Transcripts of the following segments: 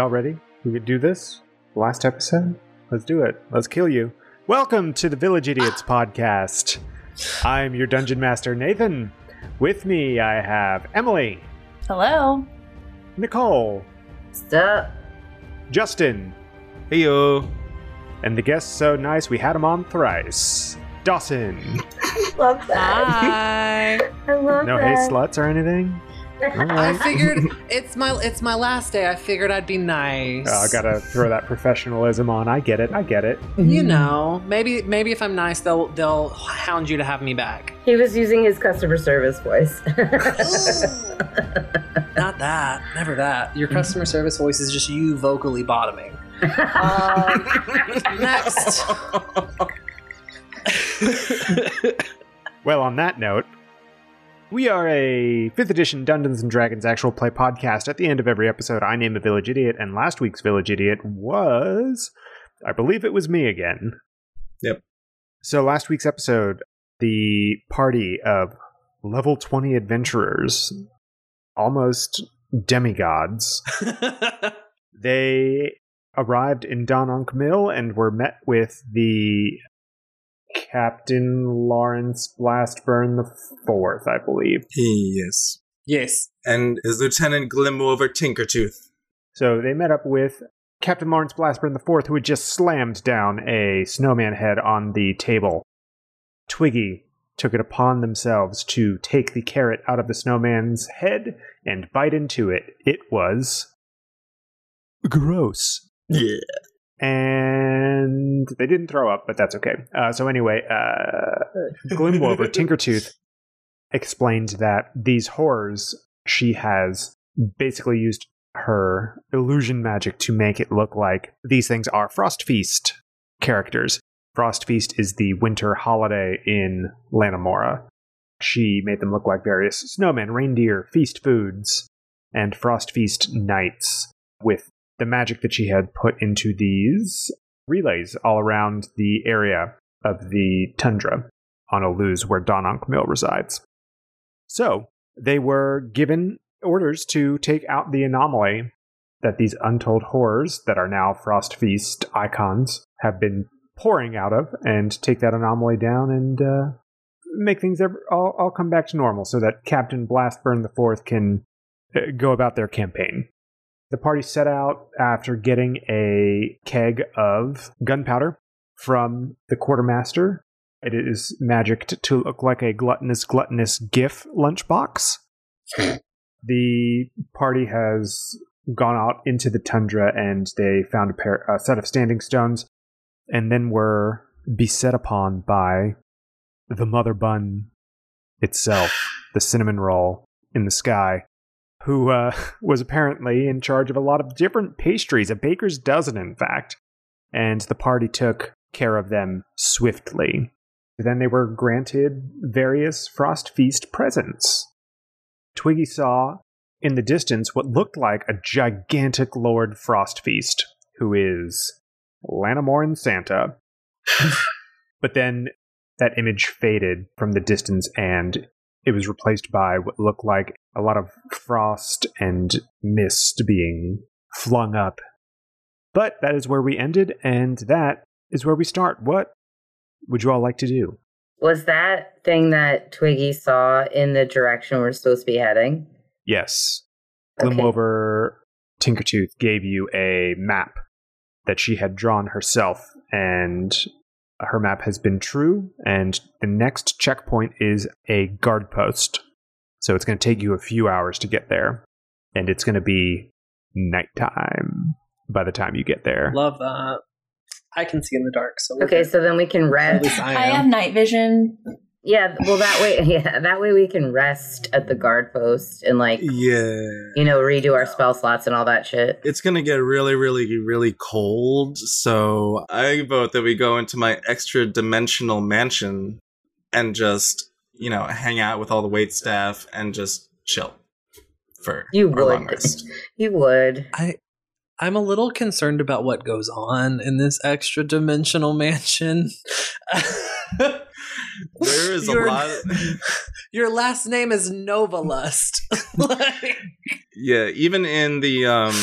We all ready? We could do this? Last episode? Let's do it. Let's kill you. Welcome to the Village Idiots podcast. I'm your dungeon master, Nathan. With me, I have Emily, Hello. Nicole, Stop. Justin, Heyo. and the guest so nice we had him on thrice, Dawson. Love that. Hi. I love No hey that. sluts or anything? All I figured it's my it's my last day. I figured I'd be nice. Oh, I gotta throw that professionalism on. I get it. I get it. You know, maybe maybe if I'm nice, they'll they'll hound you to have me back. He was using his customer service voice. Not that, never that. Your customer service voice is just you vocally bottoming. Um, Next. Well, on that note, we are a 5th edition Dungeons and Dragons actual play podcast. At the end of every episode, I name a village idiot, and last week's village idiot was. I believe it was me again. Yep. So, last week's episode, the party of level 20 adventurers, almost demigods, they arrived in Dononk Mill and were met with the Captain Lawrence Blastburn the Fourth, I believe. yes. yes. And his Lieutenant Glimwover Tinkertooth. So they met up with Captain Lawrence Blastburn the Fourth, who had just slammed down a snowman head on the table. Twiggy took it upon themselves to take the carrot out of the snowman's head and bite into it. It was gross. Yeah. And they didn't throw up, but that's okay. Uh, so anyway, uh, Tinkertooth explained that these horrors she has basically used her illusion magic to make it look like these things are Frost Feast characters. Frost Feast is the winter holiday in Lanamora. She made them look like various snowmen, reindeer, feast foods, and Frost Feast knights with the magic that she had put into these relays all around the area of the tundra on Oluz, where Dononk Mill resides. So they were given orders to take out the anomaly that these untold horrors that are now Frost Feast icons have been pouring out of, and take that anomaly down and uh, make things ever, all, all come back to normal, so that Captain Blastburn IV can uh, go about their campaign. The party set out after getting a keg of gunpowder from the quartermaster. It is magicked to look like a gluttonous, gluttonous GIF lunchbox. the party has gone out into the tundra and they found a, pair, a set of standing stones and then were beset upon by the mother bun itself, the cinnamon roll in the sky who uh, was apparently in charge of a lot of different pastries, a baker's dozen, in fact. And the party took care of them swiftly. Then they were granted various Frost Feast presents. Twiggy saw in the distance what looked like a gigantic Lord Frost Feast, who is Lanamoran Santa. but then that image faded from the distance and it was replaced by what looked like a lot of frost and mist being flung up. But that is where we ended, and that is where we start. What would you all like to do? was that thing that Twiggy saw in the direction we're supposed to be heading? Yes. Okay. Tinkertooth gave you a map that she had drawn herself, and her map has been true, and the next checkpoint is a guard post. So it's going to take you a few hours to get there, and it's going to be nighttime by the time you get there. Love that. I can see in the dark. So Okay, good. so then we can at rest. I I have night vision. Yeah, well that way yeah, that way we can rest at the guard post and like Yeah. you know, redo our spell slots and all that shit. It's gonna get really, really, really cold. So I vote that we go into my extra dimensional mansion and just, you know, hang out with all the wait staff and just chill for You our long would. rest. You would. I I'm a little concerned about what goes on in this extra dimensional mansion. There is a Your- lot. Your last name is Nova Lust. like, Yeah, even in the um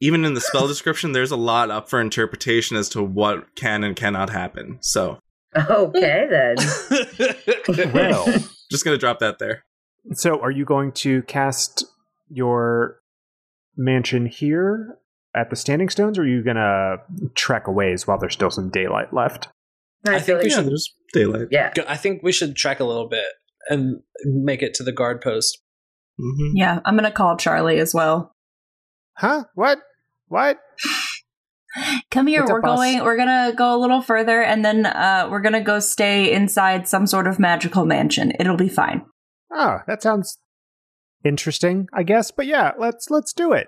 even in the spell description, there's a lot up for interpretation as to what can and cannot happen. So Okay then. Well, just gonna drop that there. so are you going to cast your mansion here at the Standing Stones, or are you going to trek a ways while there's still some daylight left? I think we Yeah, should- there's daylight. Yeah. Go- I think we should trek a little bit and make it to the guard post. hmm Yeah, I'm gonna call Charlie as well. Huh? What? What? Come here. What's we're boss? going. We're gonna go a little further, and then uh, we're gonna go stay inside some sort of magical mansion. It'll be fine. Oh, that sounds interesting, I guess. But yeah, let's let's do it.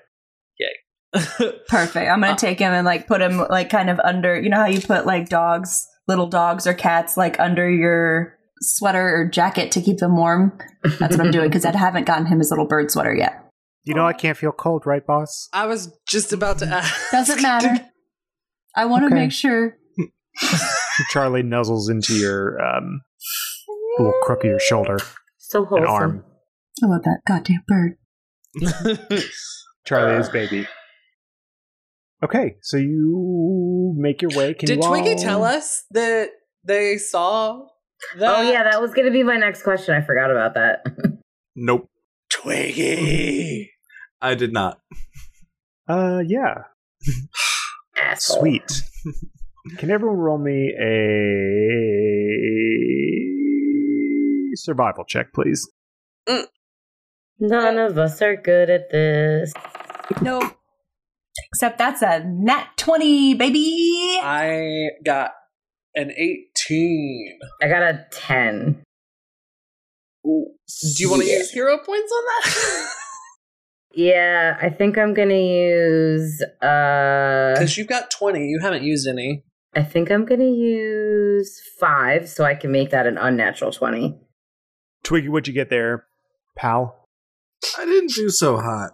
Yay. Perfect. I'm gonna take him and like put him like kind of under. You know how you put like dogs, little dogs or cats, like under your sweater or jacket to keep them warm. That's what I'm doing because I haven't gotten him his little bird sweater yet. You know I can't feel cold, right, boss? I was just about to ask. Doesn't matter. I want to Okay. make sure. Charlie nuzzles into your um, little crook of your shoulder So and wholesome. arm. I love that goddamn bird. Charlie is baby. Okay, so you make your way. Can Did you Twiggy all- tell us that they saw that? Oh yeah, that was gonna be my next question. I forgot about that. Nope, Twiggy. I did not. Uh, yeah, Asshole. sweet. Can everyone roll me a survival check, please? None of us are good at this. Nope. Except that's a nat 20, baby. I got an 18. I got a ten. Ooh. Do you want to Yeah. use hero points on that? Yeah, I think I'm gonna use. uh Because you've got 20. You haven't used any. I think I'm gonna use five, so I can make that an unnatural twenty. Twiggy, what'd you get there, pal? I didn't do so hot.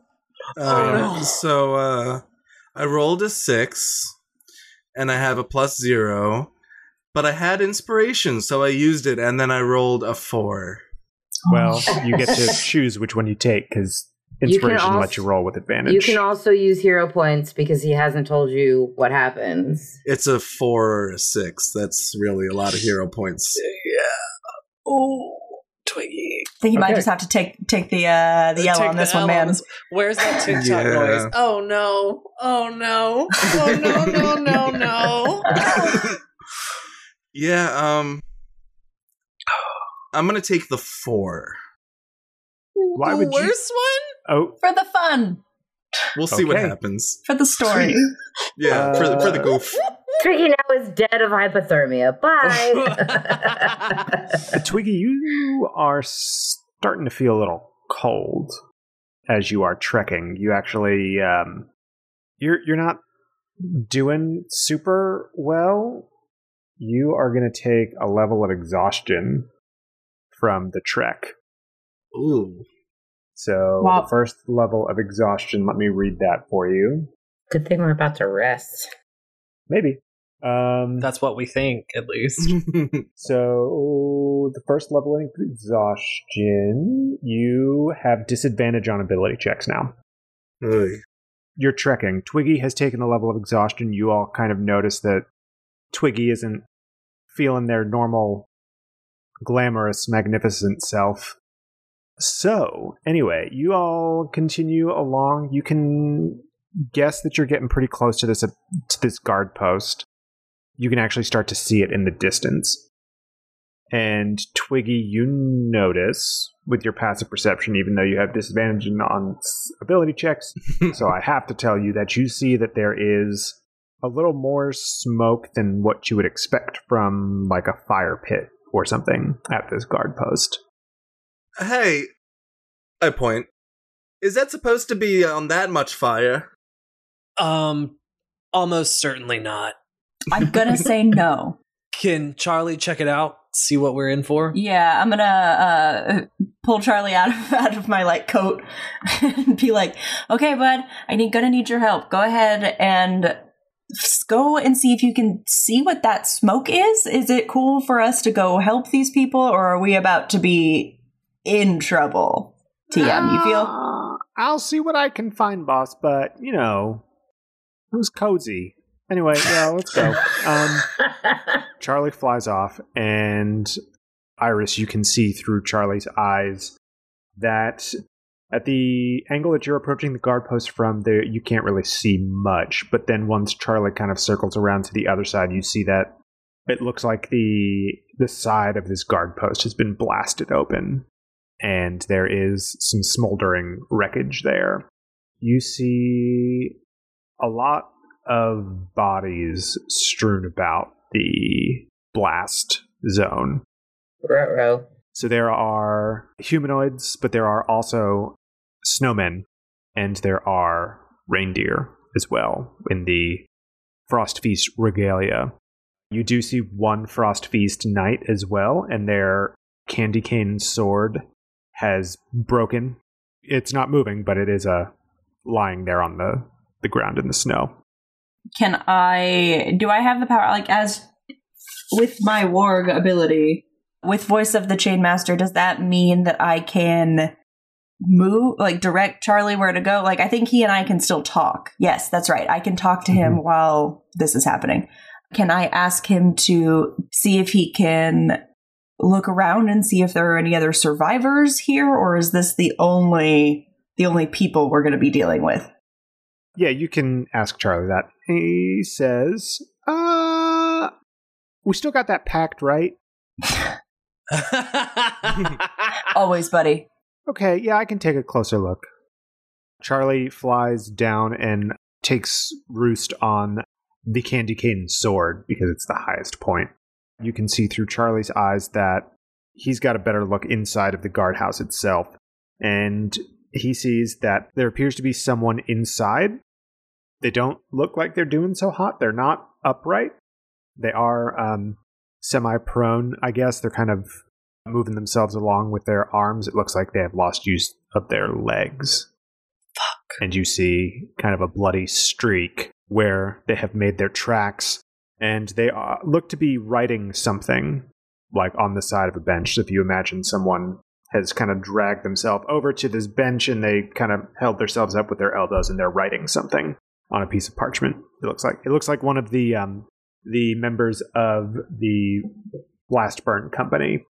Oh, Um, no. So uh, I rolled a six, and I have a plus zero, but I had inspiration, so I used it, and then I rolled a four. Well, oh, you get to choose which one you take because You can inspiration lets you roll with advantage. You can also use hero points because he hasn't told you what happens. It's a four or a six. That's really a lot of hero points. Yeah. Oh, Twiggy. I think you might just have to take take the uh, the yellow Take on this one, L man. this- Where's that TikTok Yeah. noise? Oh no. Oh no. Oh no, no, no, no. Yeah, um I'm gonna take the four. Why the would you- worst one? oh, For the fun, We'll see what happens. for the story. Yeah, for the for the Uh, goof. Tricky now is dead of hypothermia. Bye. Twiggy, you are starting to feel a little cold as you are trekking. You actually, um, you're you're not doing super well. You are going to take a level of exhaustion from the trek. Ooh. So Wow. the first level of exhaustion. Let me read that for you. Good thing we're about to rest. Maybe. Um, That's what we think, at least. So the first level of exhaustion, you have disadvantage on ability checks now. Oy. You're trekking. Twiggy has taken a level of exhaustion. You all kind of notice that Twiggy isn't feeling their normal, glamorous, magnificent self. So, anyway, you all continue along. You can guess that you're getting pretty close to this to this guard post. You can actually start to see it in the distance. And Twiggy, you notice with your passive perception, even though you have disadvantage on ability checks, so I have to tell you that you see that there is a little more smoke than what you would expect from like a fire pit or something at this guard post. hey, I point. Is that supposed to be on that much fire? Um, almost certainly not. I'm gonna say no. Can Charlie check it out? See what we're in for? Yeah, I'm gonna uh, pull Charlie out of out of my like coat and be like, "Okay, bud, I need gonna need your help. Go ahead and go and see if you can see what that smoke is. Is it cool for us to go help these people, or are we about to be in trouble?" TM, you feel? Uh, I'll see what I can find, boss, but you know, it was cozy. Anyway, yeah, let's go. Um, Charlie flies off, and Iris, you can see through Charlie's eyes that at the angle that you're approaching the guard post from, there you can't really see much. But then once Charlie kind of circles around to the other side, you see that it looks like the the side of this guard post has been blasted open, and there is some smoldering wreckage there. You see a lot of bodies strewn about the blast zone. Ruh-roh. So there are humanoids, but there are also snowmen, and there are reindeer as well in the Frost Feast regalia. You do see one Frost Feast knight as well, and their candy cane sword has broken. It's not moving, but it is uh, lying there on the, the ground in the snow. Can I? Do I have the power? Like as with my warg ability, with voice of the chain master, does that mean that I can move, like direct Charlie where to go? Like I think he and I can still talk. Yes, that's right. I can talk to him mm-hmm. while this is happening. Can I ask him to see if he can look around and see if there are any other survivors here, or is this the only the only people we're going to be dealing with? Yeah, you can ask Charlie that. He says, uh, we still got that pact, right? Always, buddy. Okay, yeah, I can take a closer look. Charlie flies down and takes roost on the candy cane sword because it's the highest point. You can see through Charlie's eyes that he's got a better look inside of the guardhouse itself. And he sees that there appears to be someone inside. They don't look like they're doing so hot. They're not upright. They are um, semi prone, I guess. They're kind of moving themselves along with their arms. It looks like they have lost use of their legs. Fuck. And you see kind of a bloody streak where they have made their tracks and they uh, look to be writing something like on the side of a bench. So if you imagine someone has kind of dragged themselves over to this bench and they kind of held themselves up with their elbows and they're writing something on a piece of parchment. It looks like it looks like one of the um, the members of the Blastburn Company.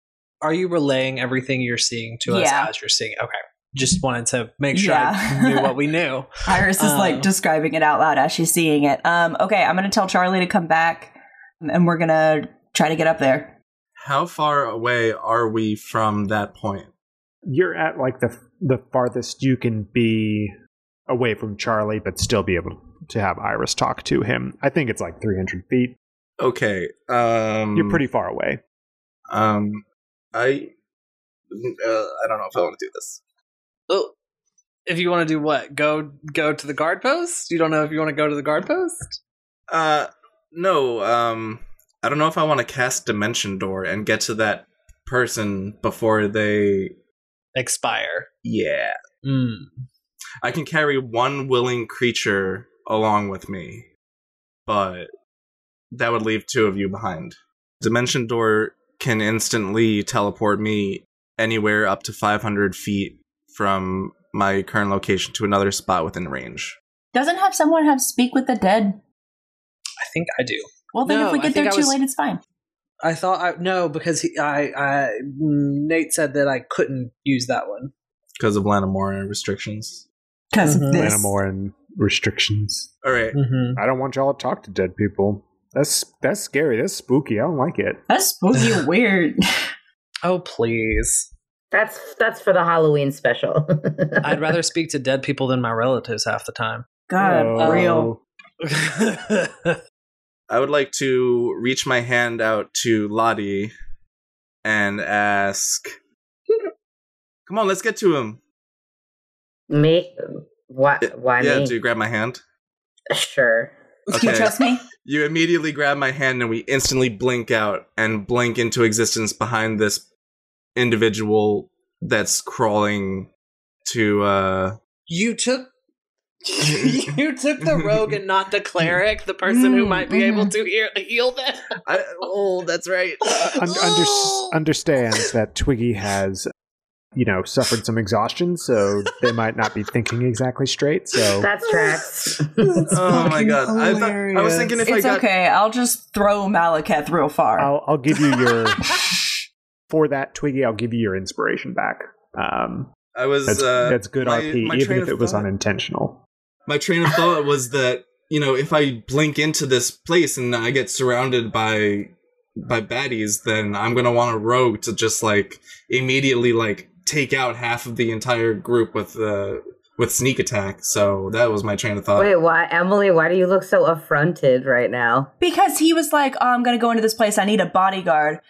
Are you relaying everything you're seeing to us Yeah. as you're seeing? Okay. Just wanted to make sure Yeah. I knew what we knew. Iris is like Um, describing it out loud as she's seeing it. Um, okay, I'm gonna tell Charlie to come back, and we're gonna try to get up there. How far away are we from that point? You're at like the the farthest you can be away from Charlie, but still be able to have Iris talk to him. I think it's like 300 feet. Okay. Um You're pretty far away. um I uh, I don't know if I want to do this. Oh, if you want to do what? Go go to the guard post? You don't know if you want to go to the guard post? Uh no, um I don't know if I want to cast dimension door and get to that person before they Expire. yeah. Mm. I can carry one willing creature along with me, but that would leave two of you behind. Dimension Door can instantly teleport me anywhere up to 500 feet from my current location to another spot within range. Doesn't have someone have speak with the dead? I think I do. Well, then No, if we get there too was- late, it's fine. I thought I no because he, I I Nate said that I couldn't use that one. Because of Lanamora restrictions. Because Mhm. of this. Animal and restrictions. All right. Mm-hmm. I don't want y'all to talk to dead people. That's that's scary. That's spooky. I don't like it. That's spooky and weird. Oh please! That's that's for the Halloween special. I'd rather speak to dead people than my relatives half the time. God, Oh. real. I would like to reach my hand out to Lottie and ask Come on, let's get to him. Me? Why? Why yeah, me? do you grab my hand? Sure. Do you trust me? You immediately grab my hand and we instantly blink out and blink into existence behind this individual that's crawling to uh you took you took the rogue and not the cleric, the person who Mm, might be able mhm. to heal, heal them. I, oh that's right Un- under- understands that Twiggy has you know, suffered some exhaustion, so they might not be thinking exactly straight. So That's tracks. Oh my god! I, thought, I was thinking if I It's got okay. I'll just throw Malekith real far. I'll, I'll give you your for that Twiggy. I'll give you your inspiration back. Um, I was that's uh, that's good my- RP, my even if of it was thought- unintentional. my train of thought was that you know if I blink into this place and I get surrounded by by baddies, then I'm gonna want a rogue to just like immediately like take out half of the entire group with uh with sneak attack. So that was my train of thought. Wait, why, Emily? Why do you look so affronted right now? because he was like, oh, I'm going to go into this place. I need a bodyguard.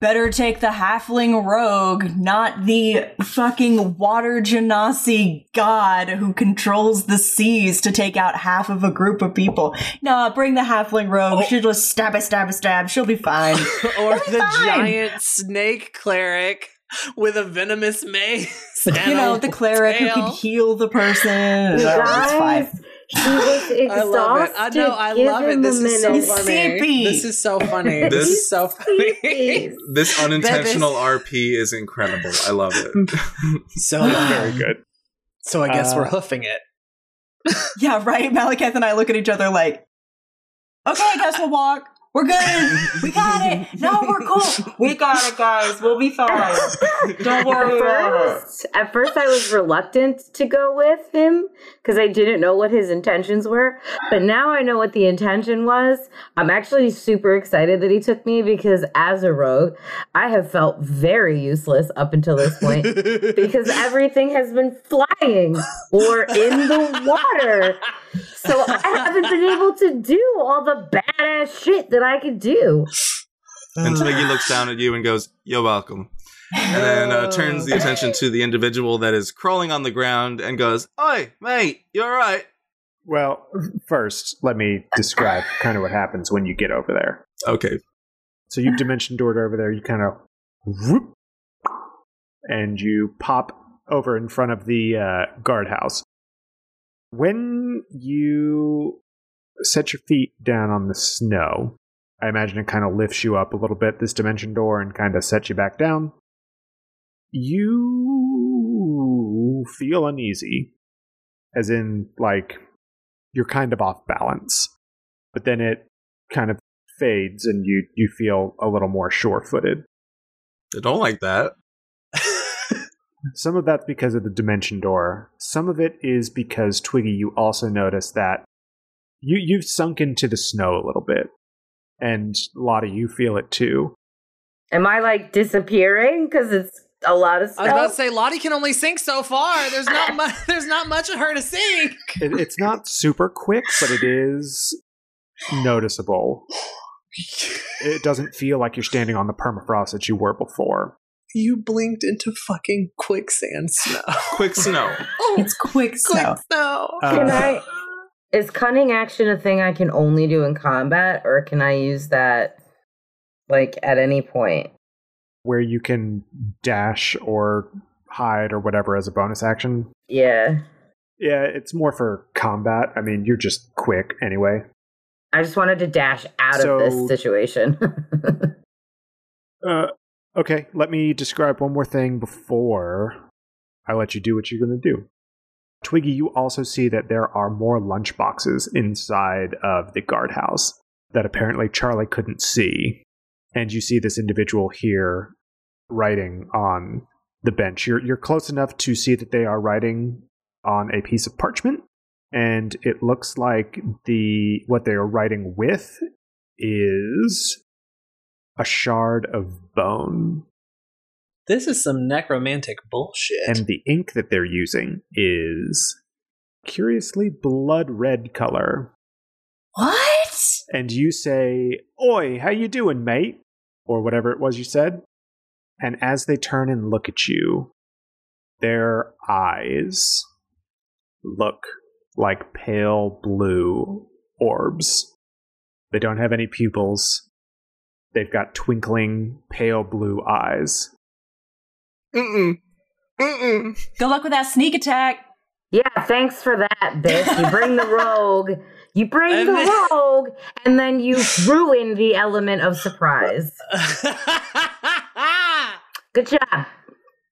Better take the halfling rogue, not the fucking water genasi god who controls the seas to take out half of a group of people. No, bring the halfling rogue. Oh. She'll just stab a stab a stab. She'll be fine. or It'll be the fine. giant snake cleric with a venomous mace. you know, the cleric who tail. can heal the person. You No, it's fine. guys, he was exhausted. I love it. I know. I Give love it. him This is so funny. This is so funny. This, This- is so funny. This unintentional RP is incredible. I love it. so Very good. So I guess Uh, we're hoofing it. Yeah, right. Malekith and I look at each other like, okay, I guess we'll walk. We're good. We got it. No, we're cool. We got it, guys. We'll be fine. Don't worry At first, at first, I was reluctant to go with him because I didn't know what his intentions were. But now I know what the intention was. I'm actually super excited that he took me because as a rogue, I have felt very useless up until this point because everything has been flying or in the water. So I haven't been able to do all the badass shit that I could do. and Twiggy looks down at you and goes, "You're welcome." And then uh, turns the attention to the individual that is crawling on the ground and goes, "Oi, mate, you're right. Well, first, let me describe kind of what happens when you get over there. Okay. So you've dimension doored over there. You kind of whoop, and you pop over in front of the uh, guardhouse. When you set your feet down on the snow, I imagine it kind of lifts you up a little bit, this dimension door, and kind of sets you back down. You feel uneasy, as in, like, you're kind of off balance. But then it kind of fades and you, you feel a little more sure footed. I don't like that. Some of that's because of the dimension door. Some of it is because Twiggy, you also notice that you you've sunk into the snow a little bit, and Lottie, you feel it too. Am I like disappearing because it's a lot of stuff? I was about to say Lottie can only sink so far. There's not much. There's not much of her to sink. It, it's not super quick, but it is noticeable. It doesn't feel like you're standing on the permafrost that you were before. You blinked into fucking quicksand snow. Quick snow. oh, It's quick snow. Quick snow. Uh, Can I? Is cunning action a thing I can only do in combat, or can I use that like at any point? where you can dash or hide or whatever as a bonus action. Yeah, Yeah, it's more for combat. I mean, you're just quick anyway. I just wanted to dash out So- of this situation. Uh, okay, let me describe one more thing before I let you do what you're going to do. Twiggy, you also see that there are more lunchboxes inside of the guardhouse that apparently Charlie couldn't see. And you see this individual here writing on the bench. You're, you're close enough to see that they are writing on a piece of parchment. And it looks like the what they are writing with is a shard of bone. This is some necromantic bullshit. And the ink that they're using is curiously blood red color. What? And you say, Oi, how you doing, mate? Or whatever it was you said. And as they turn and look at you, their eyes look like pale blue orbs. They don't have any pupils. They've got twinkling pale blue eyes. Mm-mm. Mm-mm. Good luck with that sneak attack. yeah, thanks for that, bitch. You bring the rogue, you bring And the then- rogue, and then you ruin the element of surprise. Good job.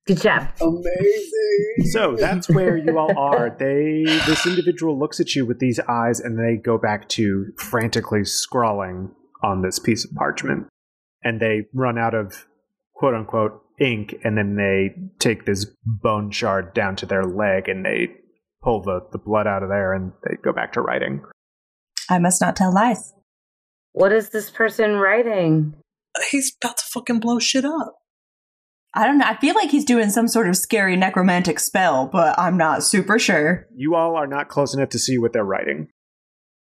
Good job. Amazing. So that's where you all are. They this individual looks at you with these eyes and they go back to frantically scrawling on this piece of parchment. And they run out of quote unquote ink and then they take this bone shard down to their leg and they pull the, the blood out of there and they go back to writing. I must not tell lies. What is this person writing? He's about to fucking blow shit up. I don't know. I feel like he's doing some sort of scary necromantic spell, but I'm not super sure. You all are not close enough to see what they're writing.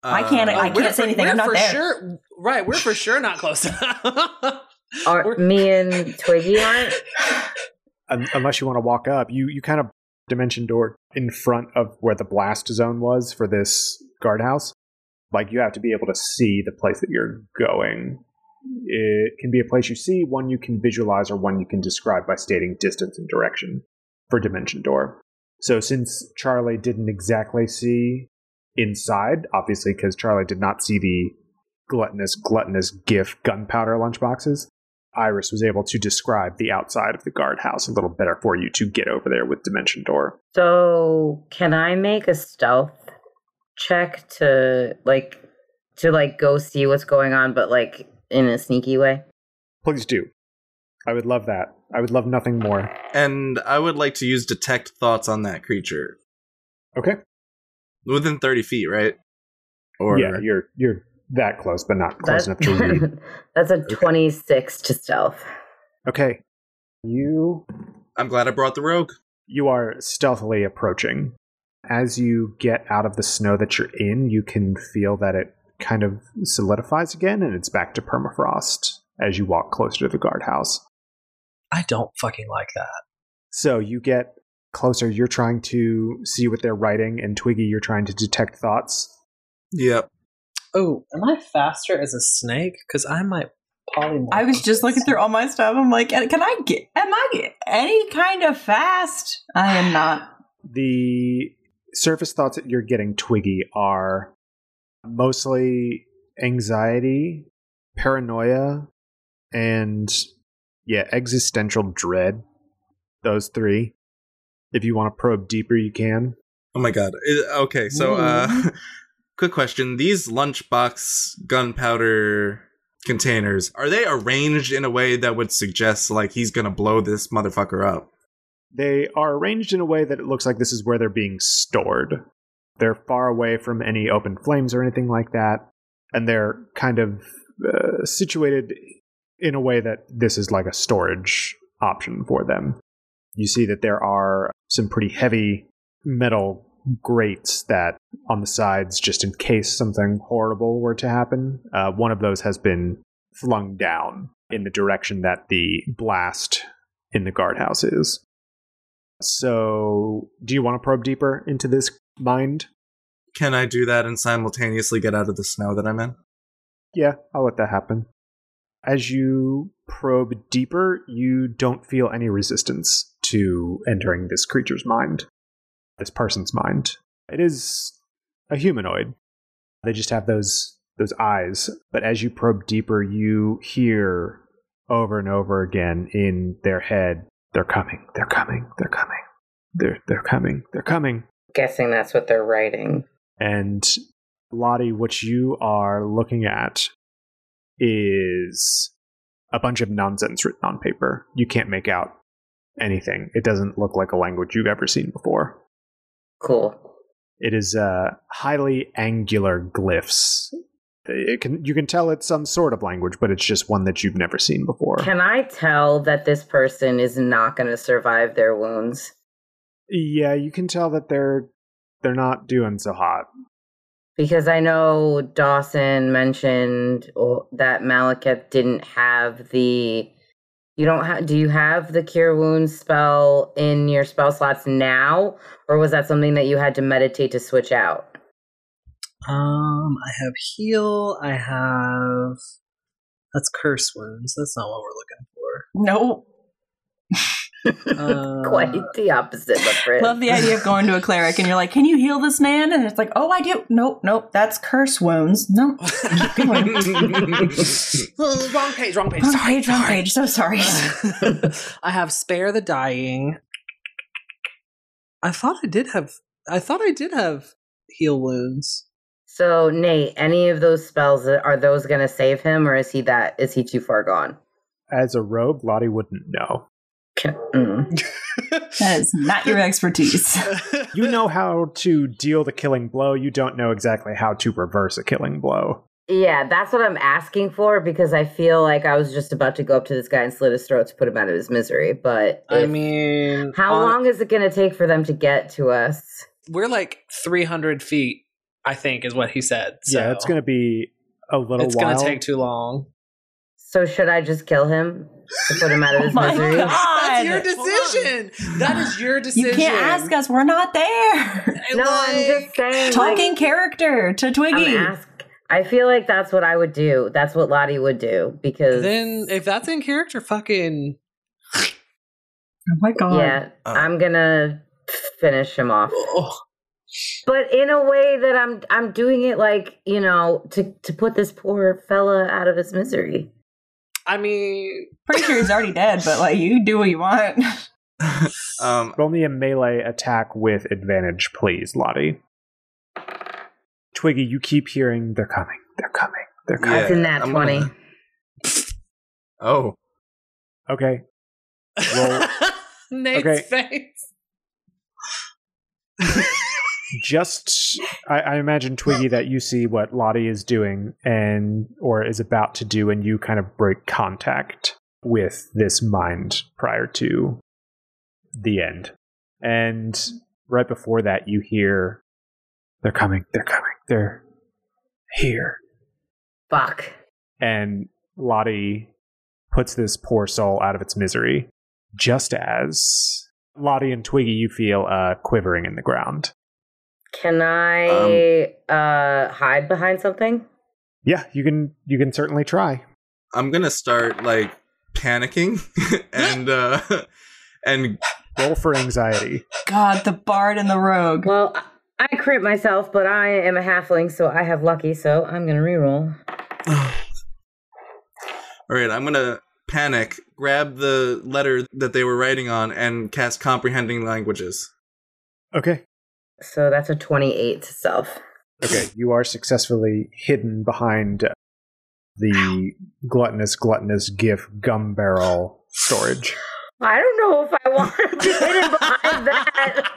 I can't- Uh, I can't say anything. We're I'm not for there. sure. Right, we're for sure not close enough. Are me and Twiggy aren't? Unless you want to walk up, you you kind of dimension door in front of where the blast zone was for this guardhouse. Like you have to be able to see the place that you're going. It can be a place you see, one you can visualize, or one you can describe by stating distance and direction for dimension door. So since Charlie didn't exactly see inside, obviously because Charlie did not see the gluttonous, gluttonous GIF gunpowder lunchboxes, Iris was able to describe the outside of the guardhouse a little better for you to get over there with Dimension Door. So can I make a stealth check to like to like go see what's going on, but like in a sneaky way? Please do. I would love that. I would love nothing more. And I would like to use detect thoughts on that creature Okay. within thirty feet, right? Or yeah, you're you're that close, but not close enough to read. That's a twenty-six to stealth. Okay. You I'm glad I brought the rogue. you are stealthily approaching. As you get out of the snow that you're in, you can feel that it kind of solidifies again and it's back to permafrost as you walk closer to the guardhouse. I don't fucking like that. So you get closer, you're trying to see what they're writing, and Twiggy, you're trying to detect thoughts. Yep. Oh, am I faster as a snake? Because I might polymorph. I was just looking through all my stuff. I'm like, can I get? Am I get any kind of fast? I am not. The surface thoughts that you're getting, Twiggy, are mostly anxiety, paranoia, and yeah, existential dread. Those three. If you want to probe deeper, you can. Oh my god. I- okay, so uh quick question. These lunchbox gunpowder containers, are they arranged in a way that would suggest like he's gonna blow this motherfucker up? They are arranged in a way that it looks like this is where they're being stored. They're far away from any open flames or anything like that, and they're kind of uh, situated in a way that this is like a storage option for them. You see that there are some pretty heavy metal grates that on the sides, just in case something horrible were to happen. Uh, one of those has been flung down in the direction that the blast in the guardhouse is. So, do you want to probe deeper into this mind? Can I do that and simultaneously get out of the snow that I'm in? Yeah, I'll let that happen. As you probe deeper, you don't feel any resistance to entering this creature's mind, this person's mind. It is a humanoid. They just have those those eyes, but as you probe deeper, you hear over and over again in their head, "They're coming! They're coming! They're coming! They're they're coming! They're coming!" Guessing that's what they're writing. And Lottie, what you are looking at is a bunch of nonsense written on paper. You can't make out anything. It doesn't look like a language you've ever seen before. Cool. It is uh, highly angular glyphs. It can you can tell it's some sort of language, but it's just one that you've never seen before. Can I tell that this person is not going to survive their wounds? yeah, you can tell that they're they're not doing so hot. Because I know Dawson mentioned oh, that Malekith didn't have the. You don't have. Do you have the cure wounds spell in your spell slots now, or was that something that you had to meditate to switch out? Um, I have heal. I have. That's curse wounds. That's not what we're looking for. No. Uh, Quite the opposite, my friend. Love the idea of going to a cleric and you're like, "Can you heal this man?" And it's like, "Oh, I do." Nope, nope, that's curse wounds. No, keep. Oh, wrong page, wrong page. wrong Sorry, page, wrong page. So sorry. I have spare the dying. I thought I did have. I thought I did have heal wounds. so, Nate, any of those spells are those going to save him, or is he that is he too far gone? As a rogue, Lottie wouldn't know. Can- mm. That is not your expertise. You know how to deal the killing blow. You don't know exactly how to reverse a killing blow. Yeah, that's what I'm asking for because I feel like I was just about to go up to this guy and slit his throat to put him out of his misery. But I mean, how on- long is it going to take for them to get to us? We're like 300 feet. I think is what he said. So yeah, it's going to be a little It's going to take too long. So should I just kill him to put him out of Oh his my misery? God. That's your decision. That is your decision. you can't ask us. We're not there. No, I'm just saying. Talking like, character to I'm Twiggy. ask. I feel like that's what I would do. That's what Lottie would do because Then if that's in character, fucking oh my god. yeah, Uh. I'm gonna finish him off. oh, but in a way that I'm I'm doing it like you know to to put this poor fella out of his misery. I mean, Pretty sure he's already dead, but like you do what you want. um, Roll me a melee attack with advantage, please, Lottie. Twiggy, you keep hearing they're coming, they're coming, they're coming. That's in that I'm 20. gonna- Oh, Okay, Roll. Nate's Okay. face. Just I, I imagine Twiggy that you see what Lottie is doing and or is about to do, and you kind of break contact with this mind prior to the end. And right before that, you hear they're coming, they're coming, they're here. Fuck. and Lottie puts this poor soul out of its misery, just as Lottie and Twiggy, you feel uh, quivering in the ground. Can I uh hide behind something? Yeah, you can you can certainly try. I'm gonna start like panicking and uh and Roll for anxiety. God, the bard and the rogue. Well, I- I crit myself, but I am a halfling, so I have lucky. So I'm gonna reroll. all right, I'm gonna panic, grab the letter that they were writing on, and cast comprehending languages. Okay. So that's a twenty-eight to self. Okay, you are successfully hidden behind the gluttonous, gluttonous GIF gum barrel storage. I don't know if I want to be hidden behind that.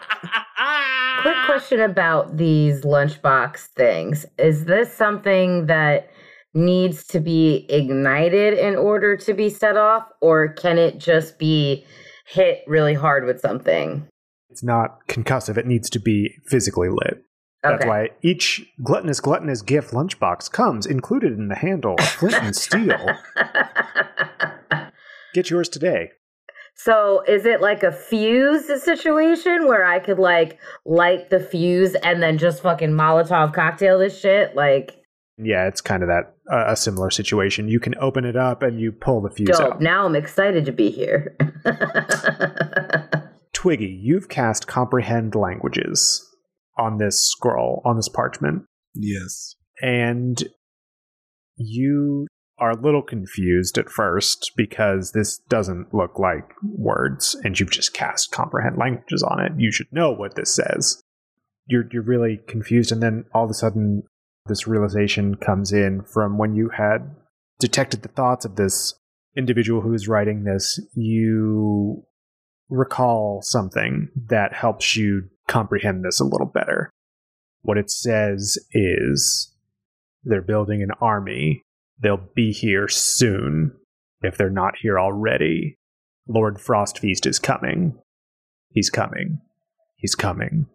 Quick question about these lunchbox things. Is this something that needs to be ignited in order to be set off, or can it just be hit really hard with something? It's not concussive, it needs to be physically lit. That's Okay. why each gluttonous, gluttonous GIF lunchbox comes included in the handle of flint and steel. Get yours today. so is it like a fuse situation where I could like light the fuse and then just fucking Molotov cocktail this shit? Like Yeah, it's kind of that uh, a similar situation. You can open it up and you pull the fuse dope. out. Now I'm excited to be here. Twiggy, you've cast comprehend languages on this scroll, on this parchment, Yes. and you are a little confused at first because this doesn't look like words, and you've just cast comprehend languages on it. You should know what this says. You're you're really confused, and then all of a sudden, this realization comes in from when you had detected the thoughts of this individual who is writing this. You recall something that helps you comprehend this a little better. What it says is they're building an army. They'll be here soon. If they're not here already, Lord Frostfeast is coming. He's coming. He's coming.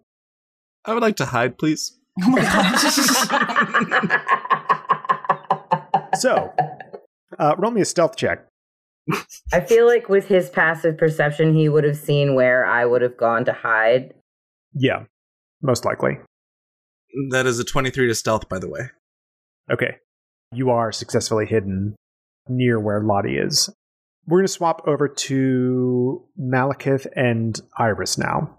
I would like to hide, please. Oh my god. So, uh, roll me a stealth check. I feel like with his passive perception, he would have seen where I would have gone to hide. Yeah, most likely. That is a 23 to stealth, by the way. Okay. You are successfully hidden near where Lottie is. we're going to swap over to Malekith and Iris now.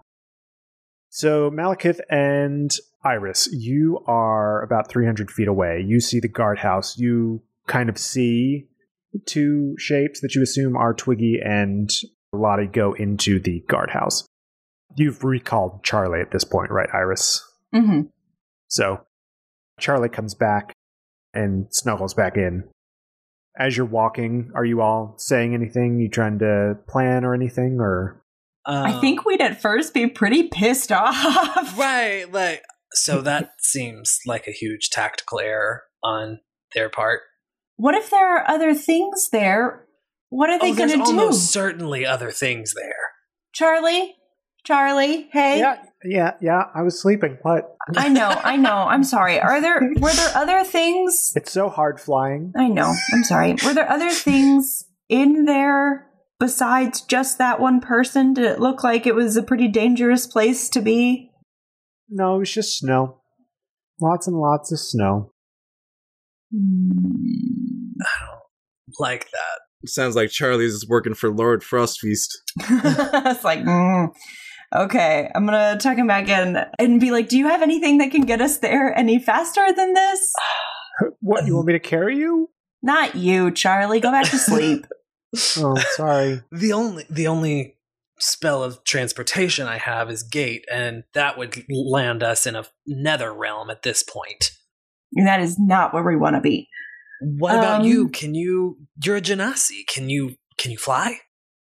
So, Malekith and Iris, you are about 300 feet away. You see the guardhouse. You kind of see two shapes that you assume are Twiggy and Lottie go into the guardhouse. You've recalled Charlie at this point, right, Iris? hmm So Charlie comes back and snuggles back in. As you're walking, are you all saying anything? You trying to plan or anything? Or I Um, think we'd at first be pretty pissed off. right. Like so that seems like a huge tactical error on their part. What if there are other things there? What are they oh, going to do? There's almost certainly other things there. Charlie? Charlie? Hey? yeah, yeah, yeah. I was sleeping. What? I know, I know. I'm sorry. Are there were there other things? It's so hard flying. I know. I'm sorry. Were there other things in there besides just that one person? Did it look like it was a pretty dangerous place to be? No, it was just snow. Lots and lots of snow. Hmm. I don't like that. Sounds like Charlie's is working for Lord Frostfeast. it's like, mm, okay, I'm gonna tuck him back in and be like, "Do you have anything that can get us there any faster than this?" What? You want me to carry you? Not you, Charlie. Go back to sleep. Oh, sorry. The only the only spell of transportation I have is gate, and that would land us in a nether realm at this point. and that is not where we want to be. What about Um, you? Can you? You're a genasi. Can you? Can you fly?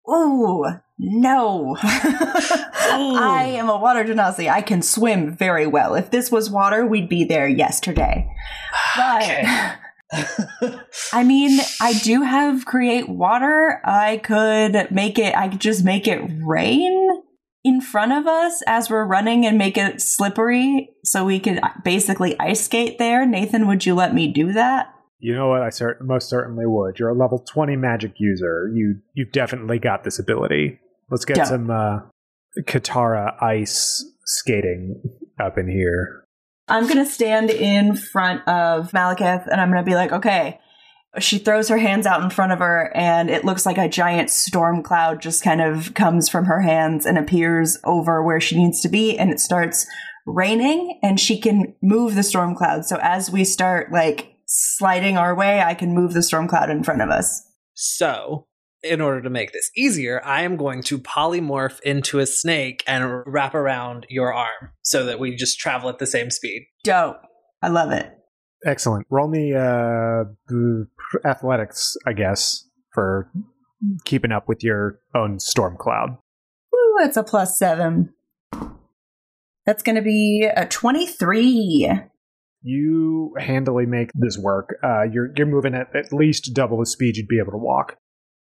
Ooh, no. I am a water genasi. I can swim very well. If this was water, we'd be there yesterday. But I mean, I do have create water. I could make it, I could just make it rain in front of us as we're running and make it slippery so we could basically ice skate there. Nathan, would you let me do that? You know what? I cer- most certainly would. You're a level 20 magic user. You you've definitely got this ability. Let's get Yeah. some uh, Katara ice skating up in here. I'm gonna stand in front of Malekith and I'm gonna be like, okay. She throws her hands out in front of her, and it looks like a giant storm cloud just kind of comes from her hands and appears over where she needs to be, and it starts raining, and she can move the storm cloud. So as we start like sliding our way, I can move the storm cloud in front of us. So, in order to make this easier, I am going to polymorph into a snake and wrap around your arm so that we just travel at the same speed. Dope. I love it. Excellent. Roll me uh, athletics, I guess, for keeping up with your own storm cloud. Woo, it's a plus seven. That's going to be a 23. You handily make this work. Uh, you're you're moving at at least double the speed you'd be able to walk.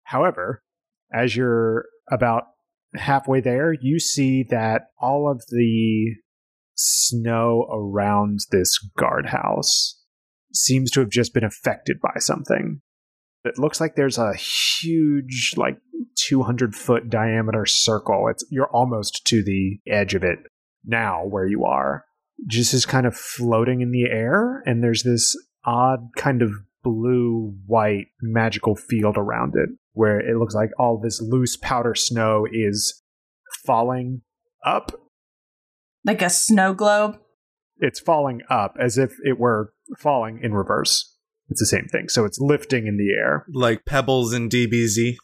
However, as you're about halfway there, you see that all of the snow around this guardhouse seems to have just been affected by something. It looks like there's a huge, like 200 foot diameter circle. It's you're almost to the edge of it now, where you are just is kind of floating in the air, and there's this odd kind of blue white magical field around it where it looks like all this loose powder snow is falling up. Like a snow globe. It's falling up as if it were falling in reverse. It's the same thing. So it's lifting in the air. Like pebbles in DBZ.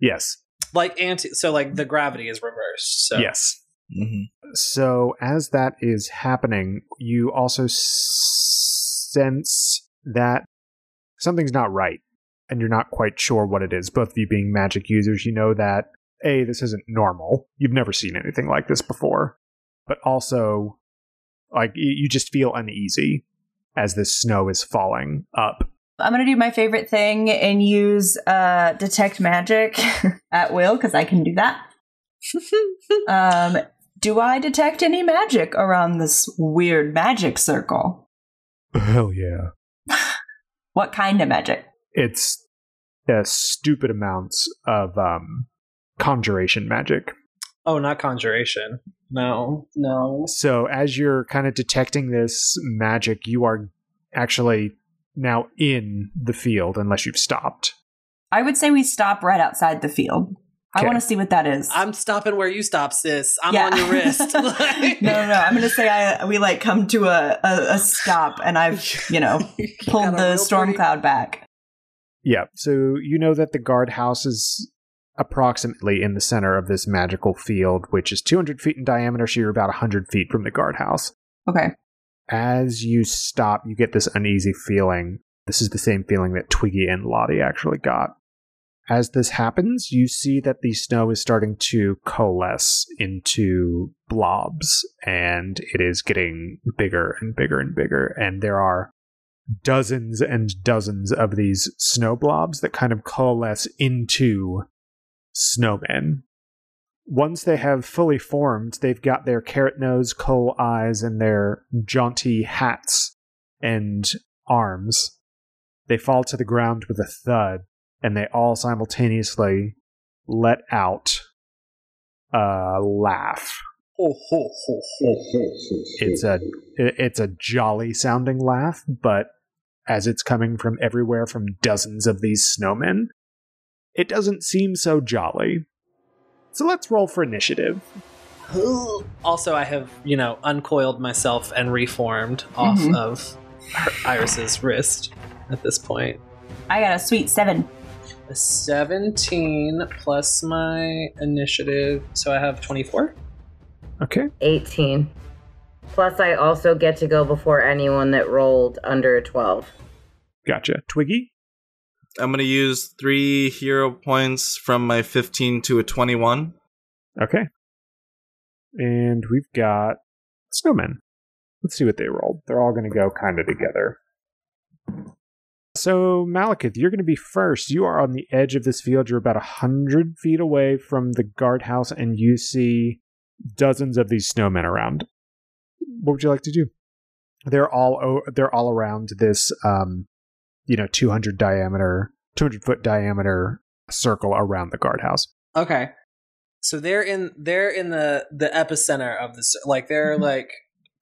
Yes. Like anti so like the gravity is reversed. So Yes. Mm-hmm. So as that is happening, you also sense that something's not right, and you're not quite sure what it is. Both of you being magic users, you know that a this isn't normal. You've never seen anything like this before, but also like you just feel uneasy as this snow is falling up. I'm going to do my favorite thing and use uh, detect magic at will because I can do that. um, do I detect any magic around this weird magic circle? Hell yeah! What kind of magic? It's a stupid amounts of um, conjuration magic. Oh, not conjuration. No, no. So as you're kind of detecting this magic, you are actually now in the field unless you've stopped. I would say we stop right outside the field. I want to see what that is. I'm stopping where you stop, sis. I'm Yeah. on your wrist. no, no, no. I'm going to say I we like come to a, a, a stop, and I've you know pulled the storm cloud back. Yeah. So you know that the guardhouse is approximately in the center of this magical field, which is 200 feet in diameter. So you're about 100 feet from the guardhouse. Okay. As you stop, you get this uneasy feeling. This is the same feeling that Twiggy and Lottie actually got. As this happens, you see that the snow is starting to coalesce into blobs, and it is getting bigger and bigger and bigger. And there are dozens and dozens of these snow blobs that kind of coalesce into snowmen. Once they have fully formed, they've got their carrot nose, coal eyes, and their jaunty hats and arms. They fall to the ground with a thud, and they all simultaneously let out a laugh. Ho, ho, ho, ho. It's a it's a jolly sounding laugh, but as it's coming from everywhere from dozens of these snowmen, it doesn't seem so jolly. So let's roll for initiative. Also, I have, you know, uncoiled myself and reformed off Mhm. of her- Iris's wrist at this point. I got a sweet seven. A 17 plus my initiative, so I have 24. Okay. 18. Plus, I also get to go before anyone that rolled under a 12. Gotcha. Twiggy? I'm gonna use three hero points from my 15 to a 21. Okay. And we've got snowmen. Let's see what they rolled. They're all going to go kind of together. So, Malekith, you're going to be first. You are on the edge of this field. You're about a 100 feet away from the guardhouse, and you see dozens of these snowmen around. What would you like to do? They're all o- they're all around this, um, you know, 200 diameter, 200 foot diameter circle around the guardhouse. Okay. So they're in they're in the the epicenter of the cir- like they're Mhm. like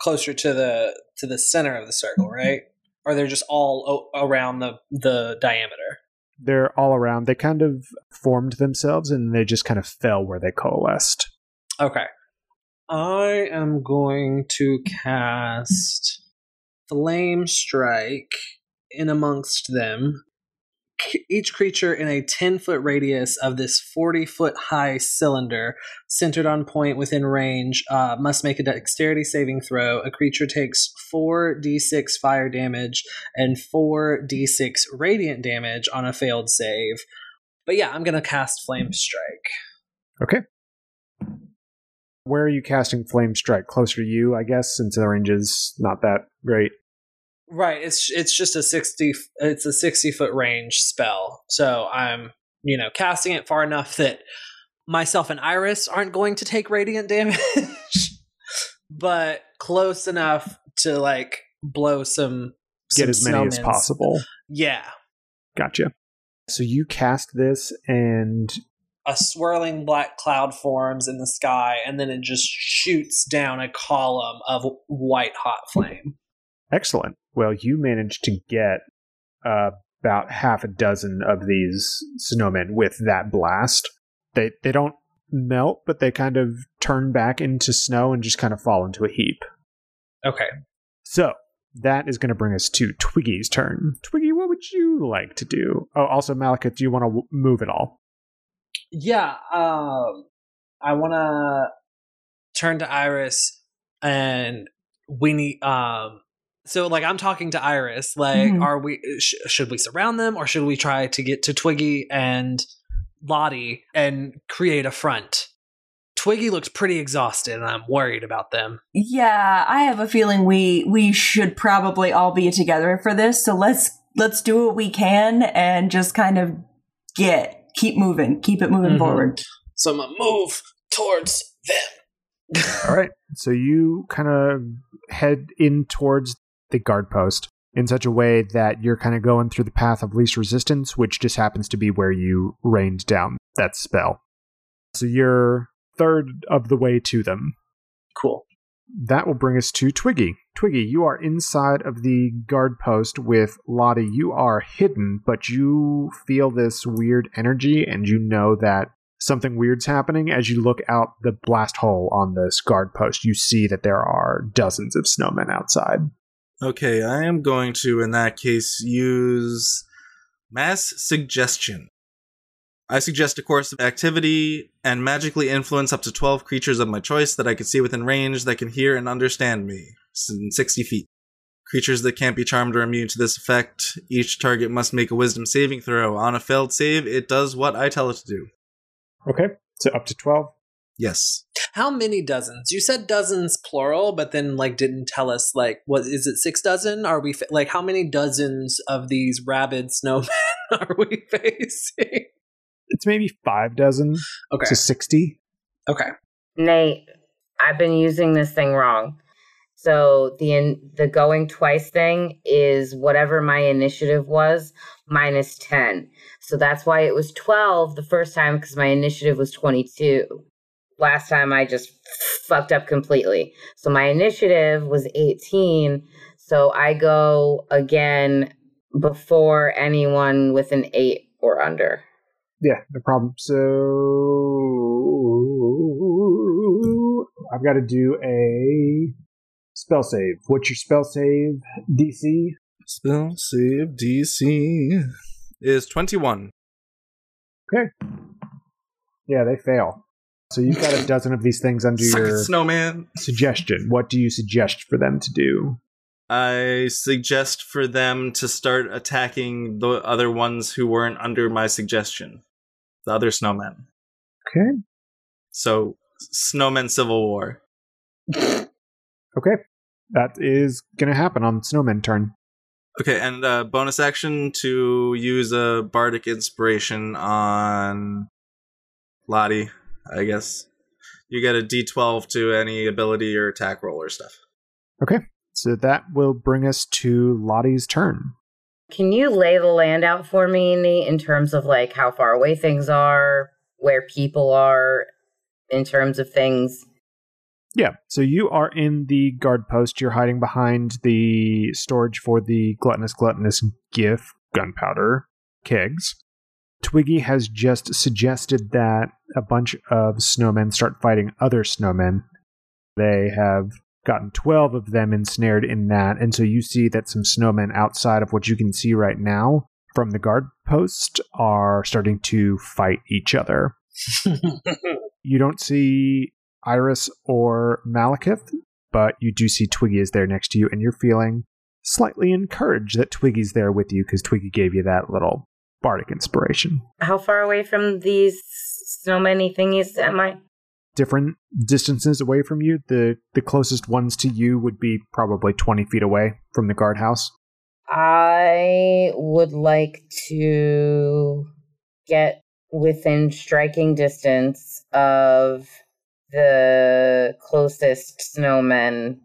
closer to the to the center of the circle, right? Or they're just all o- around the the diameter. they're all around. They kind of formed themselves and they just kind of fell where they coalesced. Okay. I am going to cast Flame Strike in amongst them. Each creature in a 10 foot radius of this 40 foot high cylinder, centered on point within range, uh, must make a dexterity saving throw. A creature takes 4d6 fire damage and 4d6 radiant damage on a failed save. But yeah, I'm going to cast Flame Strike. Okay. Where are you casting Flame Strike? Closer to you, I guess, since the range is not that great. Right. It's it's just a sixty. It's a sixty foot range spell. So I'm you know casting it far enough that myself and Iris aren't going to take radiant damage, but close enough to like blow some Get some as many as possible. Yeah. Gotcha. So you cast this, and A swirling black cloud forms in the sky, and then it just shoots down a column of white hot flame. excellent. Well, you managed to get uh, about half a dozen of these snowmen with that blast. They they don't melt, but they kind of turn back into snow and just kind of fall into a heap. Okay. So that is going to bring us to Twiggy's turn. Twiggy, what would you like to do? Oh, also, Malekith, do you want to w- move at all? Yeah, um, I want to turn to Iris, and we need. Um, so, like, I'm talking to Iris. Like, Mhm. are we? Sh- should we surround them, or should we try to get to Twiggy and Lottie and create a front? Twiggy looks pretty exhausted, and I'm worried about them. Yeah, I have a feeling we we should probably all be together for this. So let's let's do what we can and just kind of get keep moving, keep it moving Mhm. forward. So I'm gonna move towards them. All right. So you kind of head in towards the guard post in such a way that you're kind of going through the path of least resistance, which just happens to be where you rained down that spell. So you're third of the way to them. Cool. That will bring us to Twiggy. Twiggy, you are inside of the guard post with Lottie. You are hidden, but you feel this weird energy and you know that something weird's happening. As you look out the blast hole on this guard post, you see that there are dozens of snowmen outside. Okay, I am going to, in that case, use mass suggestion. I suggest a course of activity and magically influence up to 12 creatures of my choice that I can see within range that can hear and understand me in 60 feet. Creatures that can't be charmed or immune to this effect, each target must make a wisdom saving throw. On a failed save, it does what I tell it to do. Okay, so up to 12. Yes. How many dozens? You said dozens plural, but then like didn't tell us like what is it six dozen? Are we like how many dozens of these rabid snowmen are we facing? It's maybe five dozen Okay. to 60. Okay. Nate, I've been using this thing wrong. So the in, the going twice thing is whatever my initiative was minus 10. So that's why it was 12 the first time because my initiative was 22. Last time I just fucked up completely. So my initiative was 18. So I go again before anyone with an 8 or under. Yeah, no problem. So I've got to do a spell save. What's your spell save DC? Spell save DC is 21. Okay. Yeah, they fail. So you've got a dozen of these things under Suck your snowman. suggestion. What do you suggest for them to do? I suggest for them to start attacking the other ones who weren't under my suggestion. The other snowmen. Okay. So, snowmen civil war. Okay. That is going to happen on Snowman turn. Okay, and uh, bonus action to use a bardic inspiration on Lottie, I guess. You get a d12 to any ability or attack roll or stuff. Okay, so that will bring us to Lottie's turn. Can you lay the land out for me, Nate, in terms of like how far away things are, where people are, in terms of things? Yeah. So you are in the guard post. You're hiding behind the storage for the gluttonous, gluttonous GIF gunpowder kegs. Twiggy has just suggested that a bunch of snowmen start fighting other snowmen. They have gotten 12 of them ensnared in that. And so you see that some snowmen outside of what you can see right now from the guard post are starting to fight each other. You don't see Iris or Malekith, but you do see Twiggy is there next to you, and you're feeling slightly encouraged that Twiggy's there with you because Twiggy gave you that little bardic inspiration. How far away from these snowmany thingies am I? Different distances away from you, the the closest ones to you would be probably 20 feet away from the guardhouse. I would like to get within striking distance of the closest snowman.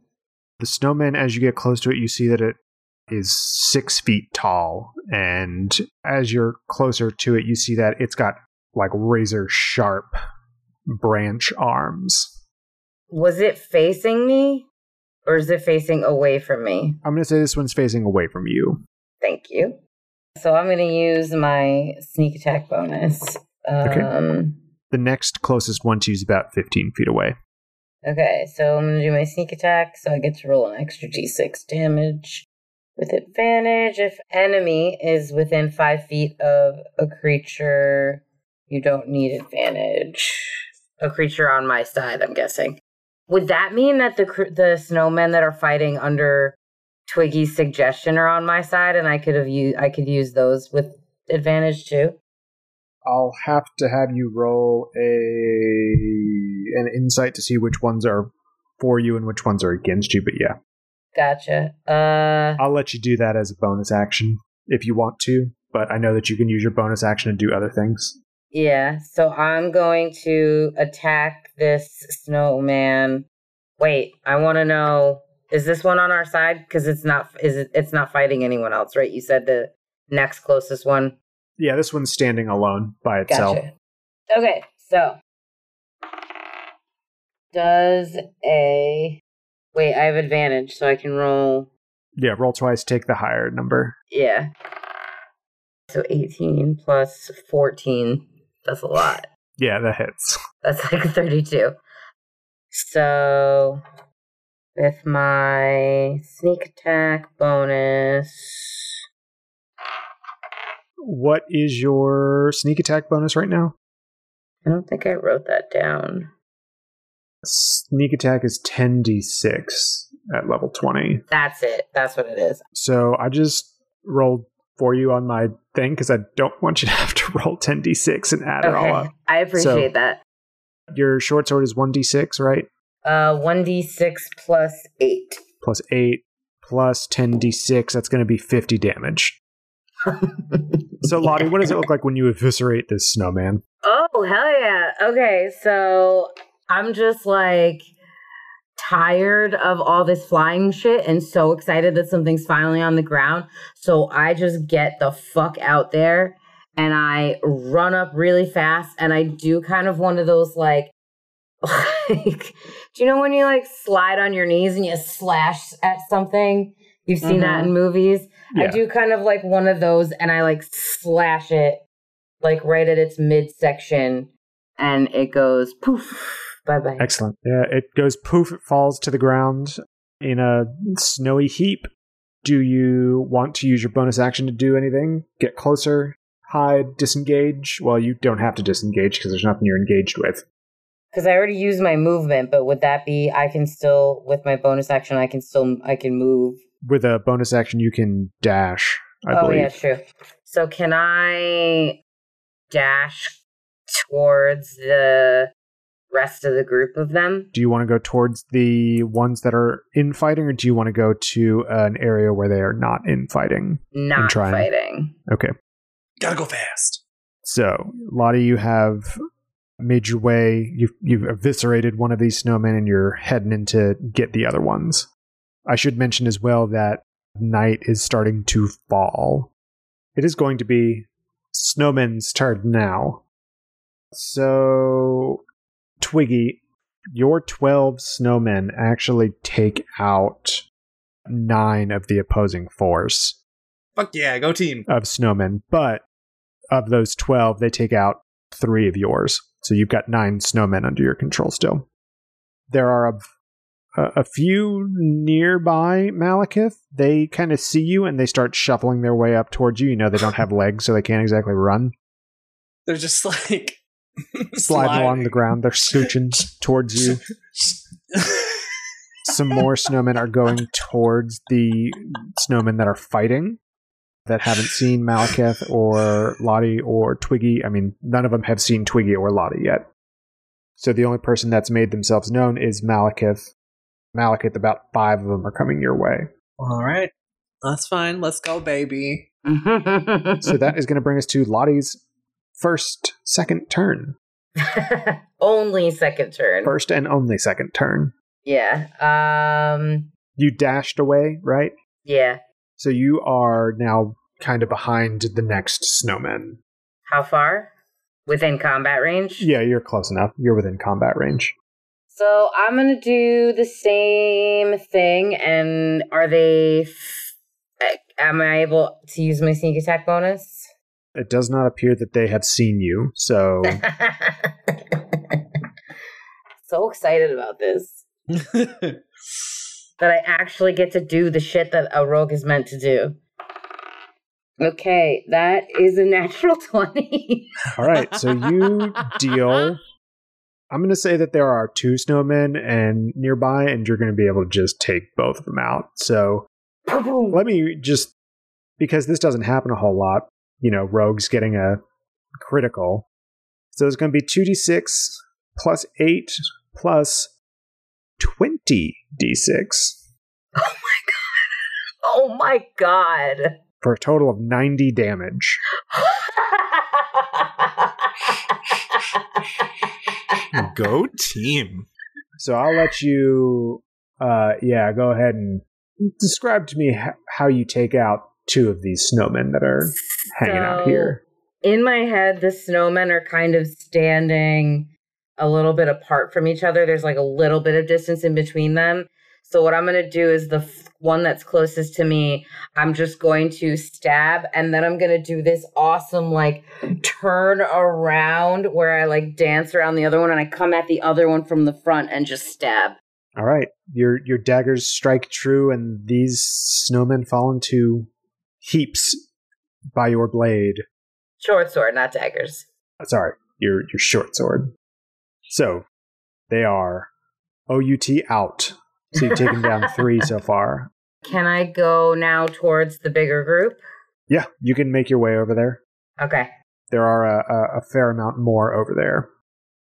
The snowman, as you get close to it, you see that it is six feet tall, and as you're closer to it, you see that it's got like razor sharp branch arms. Was it facing me? Or is it facing away from me? I'm going to say this one's facing away from you. Thank you. So I'm going to use my sneak attack bonus. Okay. Um, The next closest one to you is about 15 feet away. Okay, so I'm gonna do my sneak attack, so I get to roll an extra d6 damage with advantage. If enemy is within five feet of a creature, you don't need advantage. A creature on my side, I'm guessing. Would that mean that the the snowmen that are fighting under Twiggy's suggestion are on my side, and I could have used I could use those with advantage too? I'll have to have you roll a an insight to see which ones are for you and which ones are against you. But yeah, Gotcha. Uh, I'll let you do that as a bonus action if you want to. But I know that you can use your bonus action to do other things. Yeah, so I'm going to attack this snowman. Wait, I want to know is this one on our side because it's not is it it's not fighting anyone else, right? You said the next closest one. Yeah, this one's standing alone by itself. Gotcha. Okay, so does a Wait, I have advantage, so I can roll. Yeah, roll twice, take the higher number. Yeah. So 18 plus 14. That's a lot. Yeah, that hits. That's like 32. So with my sneak attack bonus. What is your sneak attack bonus right now? I don't think I wrote that down. Sneak attack is 10d6 at level 20. That's it. That's what it is. So I just rolled for you on my thing because I don't want you to have to roll 10d6 and add it all up. I appreciate So- that. Your short sword is 1d6, right? Uh 1d6 plus 8. Plus 8 plus 10d6. That's going to be 50 damage. So, Lottie, what does it look like when you eviscerate this snowman? Oh, hell yeah. Okay, so I'm just like tired of all this flying shit and so excited that something's finally on the ground. So I just get the fuck out there and I run up really fast and I do kind of one of those like like do you know when you like slide on your knees and you slash at something? You've seen that mm-hmm. in movies. I do kind of like one of those and I like slash it like right at its midsection and it goes poof bye bye. Excellent. Yeah, it goes poof, it falls to the ground in a snowy heap. Do you want to use your bonus action to do anything? Get closer, hide, disengage? Well, you don't have to disengage because there's nothing you're engaged with. Because I already used my movement, but would that be I can still with my bonus action I can still I can move. With a bonus action, you can dash, I oh believe. yeah, true. So can I dash towards the rest of the group of them? Do you want to go towards the ones that are infighting, or do you want to go to an area where they are not infighting? Not try and- fighting. Okay. Gotta go fast. So, Lottie, you have made your way. You've you've eviscerated one of these snowmen, and you're heading in to get the other ones. I should mention as well that night is starting to fall. It is going to be Snowman's turn now. So, Twiggy, your twelve snowmen actually take out nine of the opposing force Fuck yeah, go team. of snowmen, but of those 12, they take out three of yours. So you've got nine snowmen under your control still. There are a, a, a few nearby Malekith. They kind of see you and they start shuffling their way up towards you. You know, they don't have legs, so they can't exactly run. They're just like Sliding along the ground, they're scooching towards you. Some more snowmen are going towards the snowmen that are fighting that haven't seen Malekith or Lottie or Twiggy. I mean, none of them have seen Twiggy or Lottie yet. So the only person that's made themselves known is Malekith. Malekith, about five of them are coming your way. All right, that's fine. Let's go, baby. So that is going to bring us to Lottie's first, second turn. Only second turn. First and only second turn. Yeah. Um You dashed away, right? yeah. So you are now kind of behind the next snowman. How far? Within combat range? Yeah, you're close enough. You're within combat range. So I'm gonna do the same thing, and are they? F- am I able to use my sneak attack bonus? It does not appear that they have seen you, so so excited about this that I actually get to do the shit that a rogue is meant to do. Okay, that is a natural twenty. all right. So you deal. I'm going to say that there are two snowmen and nearby, and you're going to be able to just take both of them out. So let me just because this doesn't happen a whole lot. You know, rogues getting a critical. So it's going to be two d six plus eight plus twenty d six oh my god. Oh my god. For a total of ninety damage. Go team. So I'll let you, uh, yeah, go ahead and describe to me h- how you take out two of these snowmen that are hanging out here. In my head, the snowmen are kind of standing a little bit apart from each other. There's like a little bit of distance in between them. So what I'm gonna do is the f- one that's closest to me. I'm just going to stab, and then I'm gonna do this awesome like turn around where I like dance around the other one, and I come at the other one from the front and just stab. All right, your your daggers strike true, and these snowmen fall into heaps by your blade. Short sword, not daggers. Uh, Sorry, your your short sword. So they are OUT out. So you've taken down three so far. Can I go now towards the bigger group? Yeah, you can make your way over there. Okay. There are a, a, a fair amount more over there.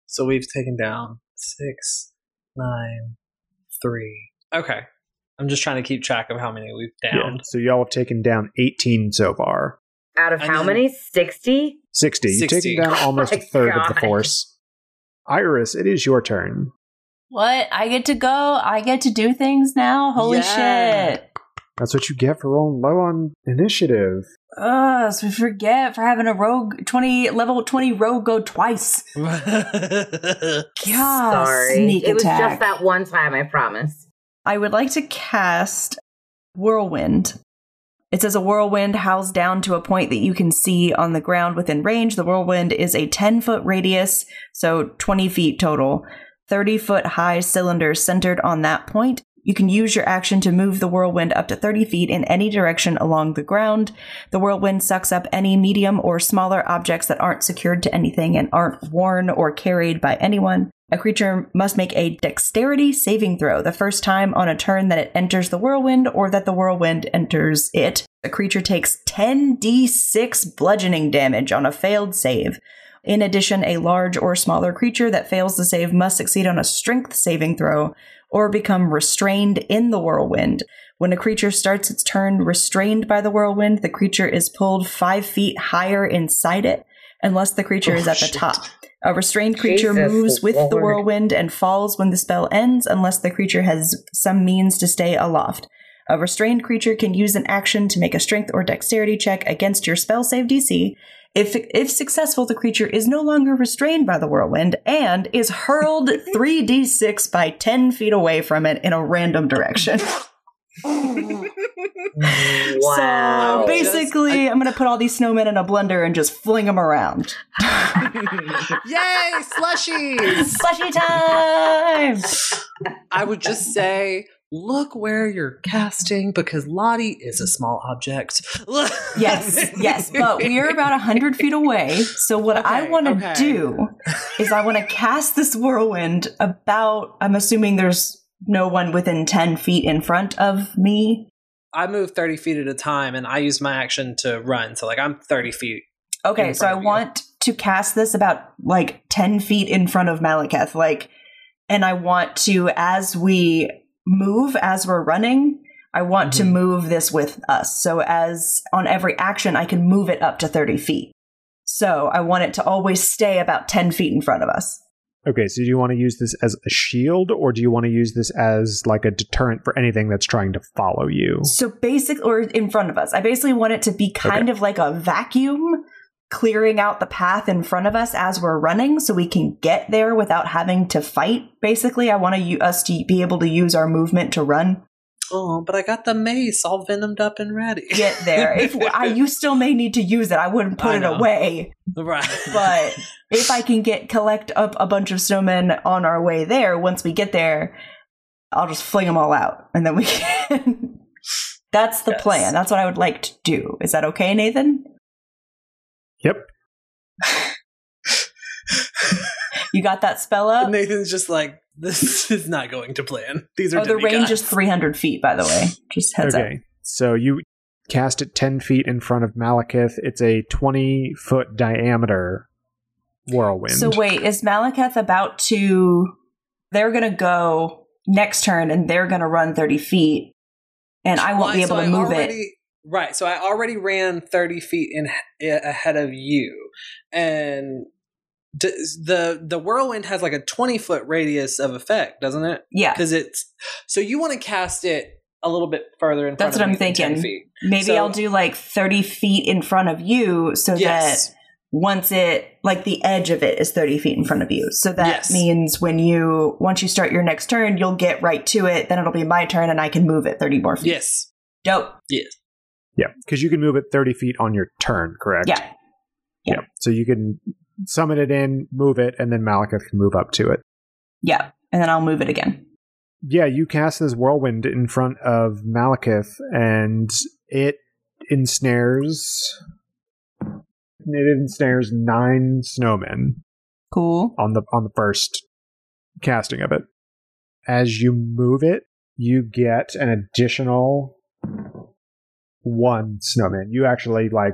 So we've taken down six, nine, three. Okay. I'm just trying to keep track of how many we've Yeah, downed. so y'all have taken down 18 so far. Out of And how then- many? 60? 60. You've 60. taken down almost a oh my third of the force. Iris, it is your turn. What? I get to go? I get to do things now? Holy Yeah. shit. That's what you get for rolling low on initiative. Ugh, so we forget for having a rogue 20 level 20 rogue go twice. God, Sorry. sneak it was just that one time, I promise. I would like to cast Whirlwind. It says a whirlwind howls down to a point that you can see on the ground within range. The whirlwind is a 10 foot radius, so 20 feet total, 30 foot high cylinder centered on that point. You can use your action to move the whirlwind up to 30 feet in any direction along the ground. The whirlwind sucks up any medium or smaller objects that aren't secured to anything and aren't worn or carried by anyone. A creature must make a dexterity saving throw the first time on a turn that it enters the whirlwind or that the whirlwind enters it. The creature takes 10d6 bludgeoning damage on a failed save. In addition, a large or smaller creature that fails the save must succeed on a strength saving throw or become restrained in the whirlwind. When a creature starts its turn restrained by the whirlwind, the creature is pulled five feet higher inside it, unless the creature oh, is Oh, at the top. A restrained creature Jesus moves with the whirlwind and falls when the spell ends, unless the creature has some means to stay aloft. A restrained creature can use an action to make a strength or dexterity check against your spell save DC. If, if successful, the creature is no longer restrained by the whirlwind and is hurled 3d6 by 10 feet away from it in a random direction. Wow. So basically, I'm going to put all these snowmen in a blender and just fling them around. Yay, slushies! Slushy time! I would just say, look where you're casting because Lottie is a small object. Yes, yes, but we're about 100 feet away. So, what I want to okay. do is I want to cast this whirlwind about, I'm assuming there's no one within 10 feet in front of me. I move 30 feet at a time and I use my action to run. So, like, I'm 30 feet. Okay, so I front of you. want to cast this about like 10 feet in front of Malekith. Like, and I want to, as we move, as we're running, I want to Mhm. move this with us. So, as on every action, I can move it up to 30 feet. So, I want it to always stay about 10 feet in front of us. Okay, so do you want to use this as a shield or do you want to use this as like a deterrent for anything that's trying to follow you? So, basic or in front of us, I basically want it to be kind of like a vacuum clearing out the path in front of us as we're running so we can get there without having to fight. Basically, I want to us to be able to use our movement to run. Oh, but I got the mace all venomed up and ready. Get there. if I, you still may need to use it, I wouldn't put I it away. right. But if I can get collect up a bunch of snowmen on our way there, once we get there, I'll just fling them all out, and then we can. That's the Yes. plan. That's what I would like to do. Is that okay, Nathan? Yep. You got that spell up? Nathan's just like, this is not going to plan. These are Oh, the range is 300 feet, by the way. Just heads up. okay. So you cast it 10 feet in front of Malekith. It's a 20 foot diameter whirlwind. So wait, is Malekith about to? They're gonna go next turn, and they're gonna run 30 feet, and I won't be able so to I move it. Right. So I already ran 30 feet in eh, ahead of you. And the the whirlwind has like a 20 foot radius of effect, doesn't it? Yeah, Because it's so you want to cast it a little bit further in front That's of what I'm you than 10 thinking. feet. maybe so- I'll do like 30 feet in front of you, so Yes. that once it like the edge of it is 30 feet in front of you so that Yes. means when you once you start your next turn you'll get right to it then it'll be my turn and i can move it 30 more feet Yes. dope Yeah, because you can move it 30 feet on your turn, correct? yeah Yeah. So you can summon it in, move it, and then Malekith can move up to it. yeah and then i'll move it again Yeah, you cast this whirlwind in front of Malekith, and it ensnares. It ensnares nine snowmen cool on the on the first casting of it. As you move it, you get an additional one snowman. You actually like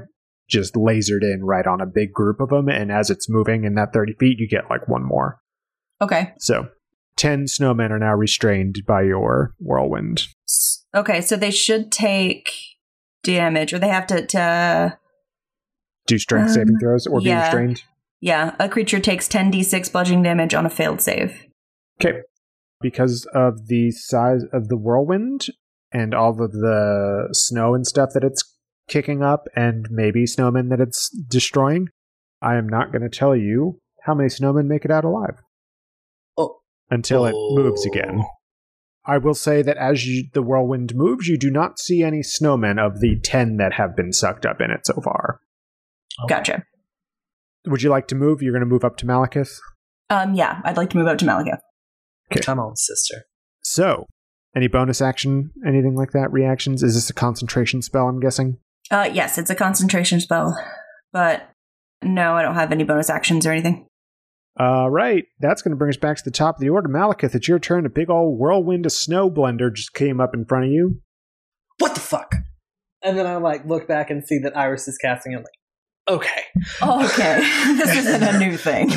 just lasered in right on a big group of them, and as it's moving in that thirty feet, you get like one more. okay So, 10 snowmen are now restrained by your whirlwind. Okay so they should take damage or they have to, to Do strength Um, saving throws or be restrained? yeah a creature takes 10d6 bludgeoning damage on a failed save Okay. Because of the size of the whirlwind and all of the snow and stuff that it's kicking up, and maybe snowmen that it's destroying, I am not going to tell you how many snowmen make it out alive Oh. until it moves again. I will say that as you, the whirlwind moves, you do not see any snowmen of the 10 that have been sucked up in it so far. gotcha Would you like to move? You're going to move up to Malekith. um yeah i'd like to move up to Malekith Come on, sister. So, any bonus action, anything like that? Reactions? Is this a concentration spell? I'm guessing. uh yes it's a concentration spell but no i don't have any bonus actions or anything All right, that's going to bring us back to the top of the order. Malekith, it's your turn. A big old whirlwind of snow blender just came up in front of you. What the fuck? And then I like look back and see that Iris is casting. I'm like, okay. okay this isn't a new thing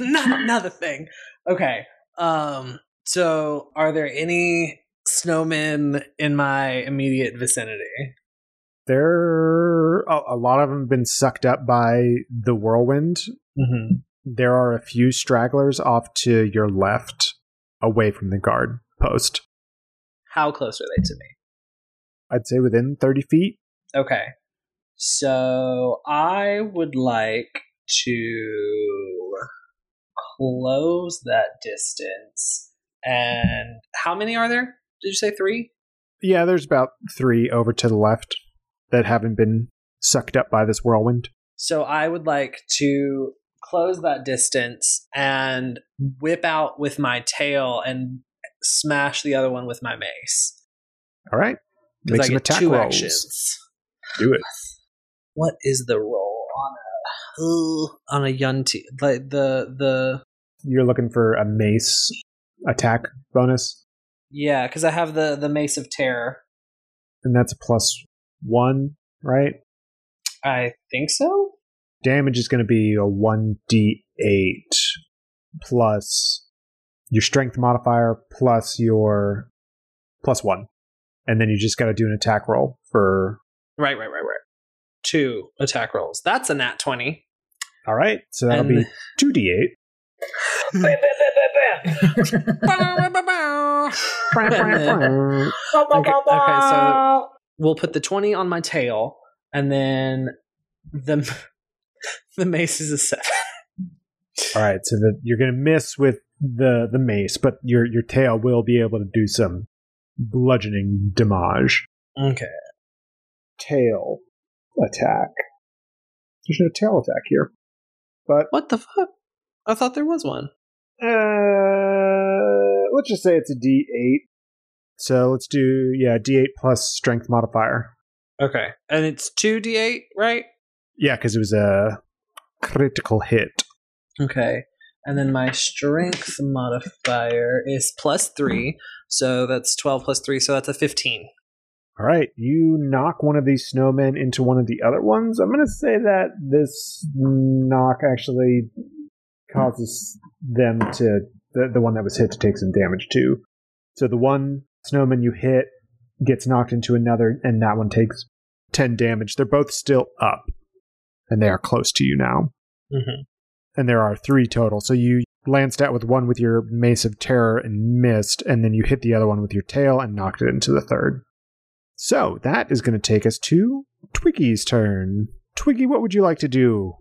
Not another thing. Okay. Um. So, are there any snowmen in my immediate vicinity? There, a, a lot of them have been sucked up by the whirlwind. Mm-hmm. There are a few stragglers off to your left, away from the guard post. How close are they to me? I'd say within 30 feet. Okay. So I would like to close that distance. And how many are there? Did you say three? Yeah, there's about three over to the left that haven't been sucked up by this whirlwind. So I would like to close that distance and whip out with my tail and smash the other one with my mace. All right. Because Make I some get attack two rolls. actions. Do it. What is the roll on a Ugh, on a yuan-ti? Like the the You're looking for a mace attack bonus, yeah, because I have the the mace of terror. and that's a plus one, right? I think so. Damage is going to be a 1d8 plus your strength modifier plus your plus one. And then you just got to do an attack roll for. Right, right, right, right. Two attack rolls. That's a nat twenty. All right. So that'll And- be 2d8. And then- okay, okay, so we'll put the 20 on my tail and then the the mace is a 7 All right, so that you're going to miss with the the mace, but your your tail will be able to do some bludgeoning damage. okay. Tail attack. There's no tail attack here, but what the fuck? I thought there was one uh, let's just say it's a D8. So let's do yeah D8 plus strength modifier. okay and it's 2d8 right Yeah, because it was a critical hit. okay and then my strength modifier is plus 3 so that's 12 plus 3 so that's a 15 All right, you knock one of these snowmen into one of the other ones. I'm going to say that this knock actually causes them to the, the one that was hit to take some damage too. So the one snowman you hit gets knocked into another, and that one takes 10 damage. They're both still up, and they are close to you now. mm-hmm. And there are three total. So you lanced out with one with your Mace of Terror and missed, and then you hit the other one with your tail and knocked it into the third. So that is going to take us to Twiggy's turn. Twiggy, what would you like to do?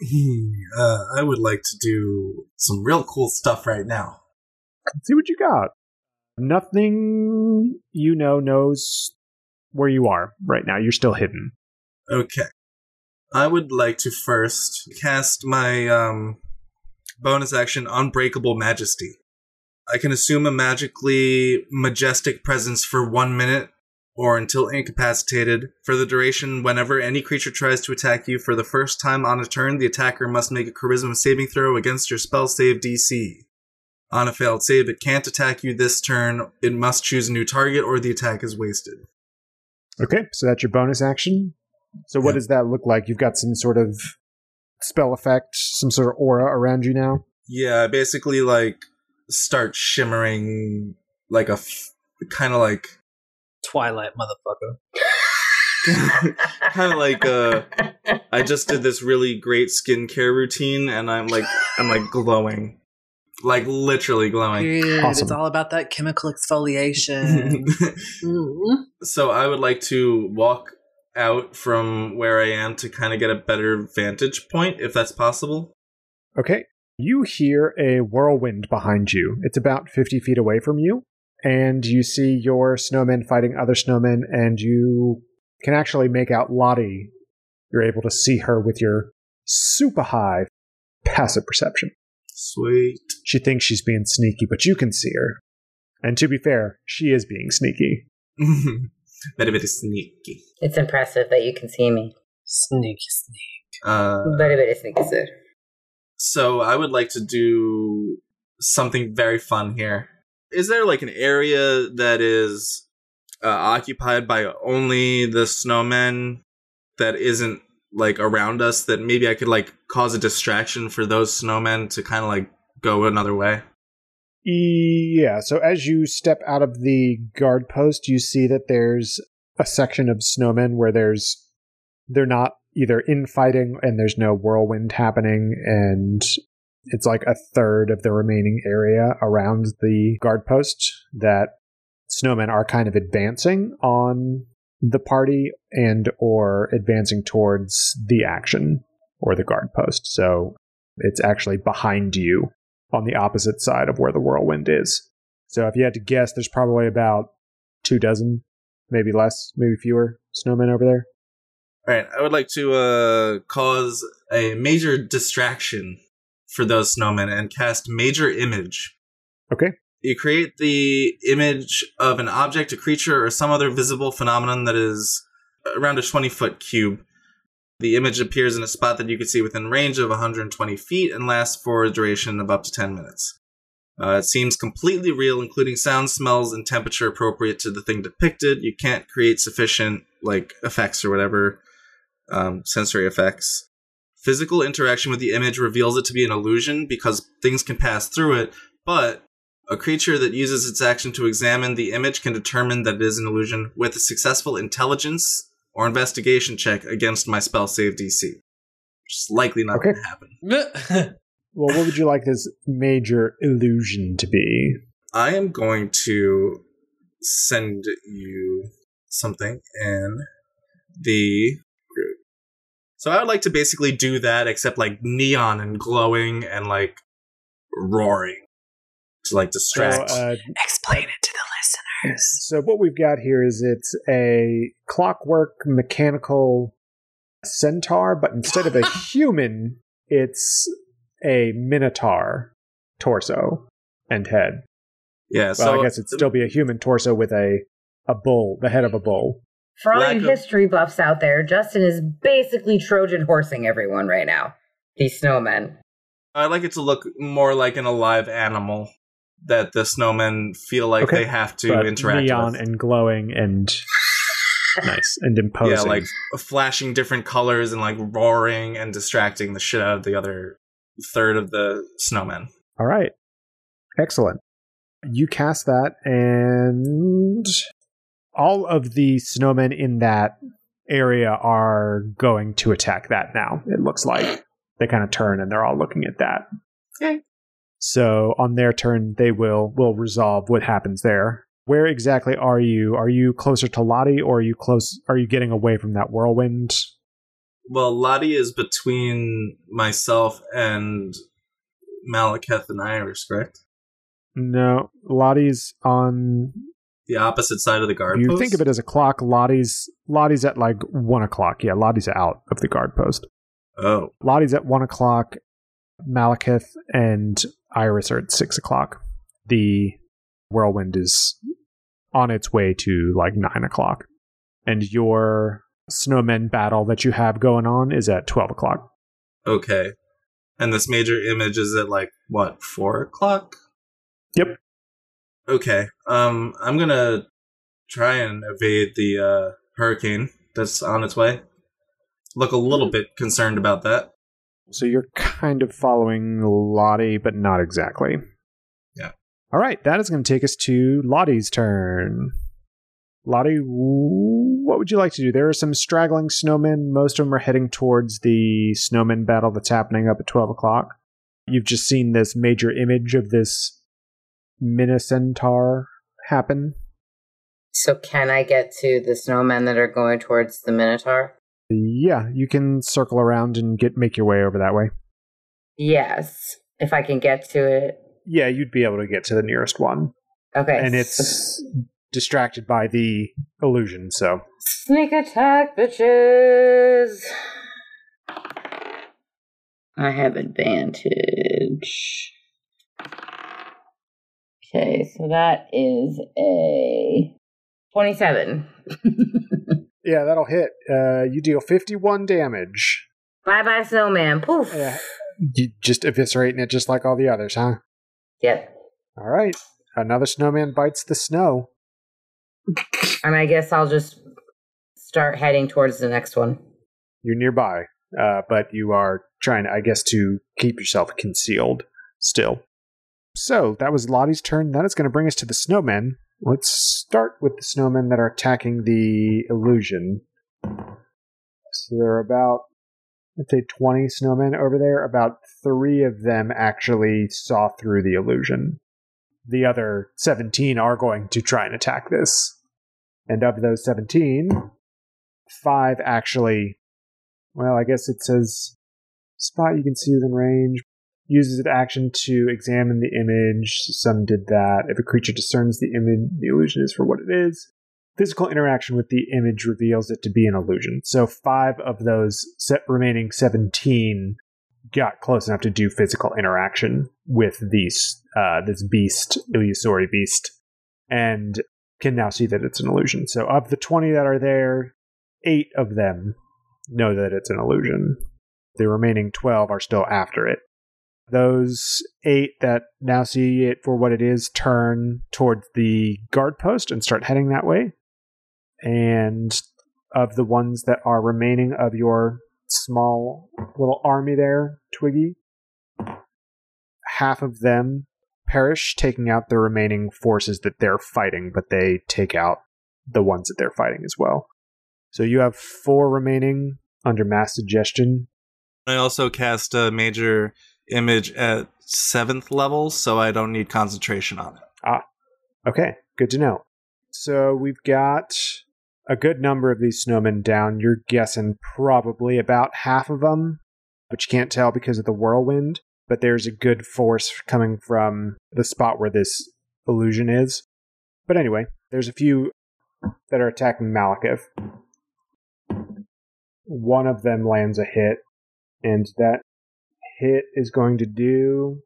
Uh, I would like to do some real cool stuff right now. Let's see what you got. Nothing you know knows where you are right now. You're still hidden. Okay. I would like to first cast my um, bonus action Unbreakable Majesty. I can assume a magically majestic presence for one minute or until incapacitated. For the duration, whenever any creature tries to attack you for the first time on a turn, the attacker must make a charisma saving throw against your spell save DC. On a failed save, it can't attack you this turn. It must choose a new target or the attack is wasted. Okay, so that's your bonus action. So what Yeah. does that look like? You've got some sort of spell effect, some sort of aura around you now. Yeah, basically like start shimmering like a f- kind of like Twilight, motherfucker. kind of like uh I just did this really great skincare routine and I'm like I'm like glowing. Like literally glowing. Period. Awesome. It's all about that chemical exfoliation. So I would like to walk out from where I am to kind of get a better vantage point if that's possible. Okay. You hear a whirlwind behind you. It's about 50 feet away from you. And you see your snowmen fighting other snowmen, and you can actually make out Lottie. You're able to see her with your super high passive perception. Sweet. She thinks she's being sneaky, but you can see her. And to be fair, she is being sneaky. very very sneaky. It's impressive that you can see me. Sneaky, sneak. Uh Very, very sneaky, sir. So I would like to do something very fun here. Is there like an area that is uh, occupied by only the snowmen that isn't like around us that maybe I could like cause a distraction for those snowmen to kind of like go another way? Yeah, so as you step out of the guard post, you see that there's a section of snowmen where there's they're not either infighting and there's no whirlwind happening and it's like a third of the remaining area around the guard post that snowmen are kind of advancing on the party and or advancing towards the action or the guard post. So it's actually behind you on the opposite side of where the whirlwind is. So if you had to guess, there's probably about two dozen, maybe less, maybe fewer snowmen over there. All right, I would like to uh, cause a major distraction for those snowmen and cast Major Image. Okay. You create the image of an object, a creature, or some other visible phenomenon that is around a 20 foot cube. The image appears in a spot that you can see within range of 120 feet and lasts for a duration of up to 10 minutes. Uh, it seems completely real, including sound, smells, and temperature appropriate to the thing depicted. You can't create sufficient like effects or whatever um, sensory effects. Physical interaction with the image reveals it to be an illusion because things can pass through it, but a creature that uses its action to examine the image can determine that it is an illusion with a successful intelligence or investigation check against my spell save DC. Which is likely not Okay. going to happen. Well, what would you like this major illusion to be? I am going to send you something in the group. So I would like to basically do that, except like neon and glowing and like roaring to like So, distract. uh, Explain it to the listeners. so what we've got here is it's a clockwork mechanical centaur, but instead of a human, it's a minotaur torso and head. yeah, Well, so I guess it'd still be a human torso with a a bull, the head of a bull. For all you history buffs out there, Justin is basically Trojan horsing everyone right now. These snowmen. I like it to look more like an alive animal that the snowmen feel like Okay, they have to but interact neon with. and glowing and nice and imposing. Yeah, like flashing different colors and like roaring and distracting the shit out of the other third of the snowmen. All right. Excellent. You cast that, and all of the snowmen in that area are going to attack that now. It looks like they kind of turn and they're all looking at that. Okay. So on their turn, they will will resolve what happens there. Where exactly are you? Are you closer to Lottie, or are you close? Are you getting away from that whirlwind? Well, Lottie is between myself and Malekith and Iris, correct? No, Lottie's on. The opposite side of the guard You post? think of it as a clock. Lottie's Lottie's at like one o'clock. Yeah, Lottie's out of the guard post. Oh, Lottie's at one o'clock. Malekith and Iris are at six o'clock. The whirlwind is on its way to like nine o'clock, and your snowmen battle that you have going on is at twelve o'clock. okay. And this major image is at like what four o'clock? Yep. Okay. Um, I'm gonna try and evade the uh, hurricane that's on its way. Look a little bit concerned about that. So you're kind of following Lottie, but not exactly. Yeah. All right, that is going to take us to Lottie's turn. Lottie, what would you like to do? There are some straggling snowmen. Most of them are heading towards the snowman battle that's happening up at 12 o'clock. You've just seen this major image of this Minocentaur happen. So can I get to the snowmen that are going towards the Minotaur? Yeah, you can circle around and get make your way over that way. Yes, if I can get to it. Yeah, you'd be able to get to the nearest one. Okay. and it's distracted by the illusion. So Sneak attack, bitches! I have advantage. Okay, so that is a 27. yeah, that'll hit. Uh, you deal fifty-one damage. bye bye, snowman. Poof. Yeah. You just eviscerating it just like all the others, huh? Yep. All right. Another snowman bites the snow. And I guess I'll just start heading towards the next one. You're nearby, uh, but you are trying, I guess, to keep yourself concealed still. So that was Lottie's turn. That is going to bring us to the snowmen. Let's start with the snowmen that are attacking the illusion. So there are about, let's say, 20 snowmen over there. About three of them actually saw through the illusion. The other 17 are going to try and attack this. And of those 17, five actually well, I guess it says spot you can see within range. Uses an action to examine the image. Some did that. If a creature discerns the image, the illusion is for what it is. Physical interaction with the image reveals it to be an illusion. So five of those remaining 17 got close enough to do physical interaction with these uh, this beast, Illusory beast, and can now see that it's an illusion. So of the 20 that are there, eight of them know that it's an illusion. The remaining 12 are still after it. Those eight that now see it for what it is turn towards the guard post and start heading that way. And of the ones that are remaining of your small little army there, Twiggy, half of them perish, taking out the remaining forces that they're fighting, but they take out the ones that they're fighting as well. So you have four remaining under mass suggestion. I also cast a major image at seventh level, so I don't need concentration on it. Ah, okay, good to know. So we've got a good number of these snowmen down. You're guessing probably about half of them, but you can't tell because of the whirlwind. But there's a good force coming from the spot where this illusion is. But anyway, there's a few that are attacking Malekith. One of them lands a hit, and that hit is going to do.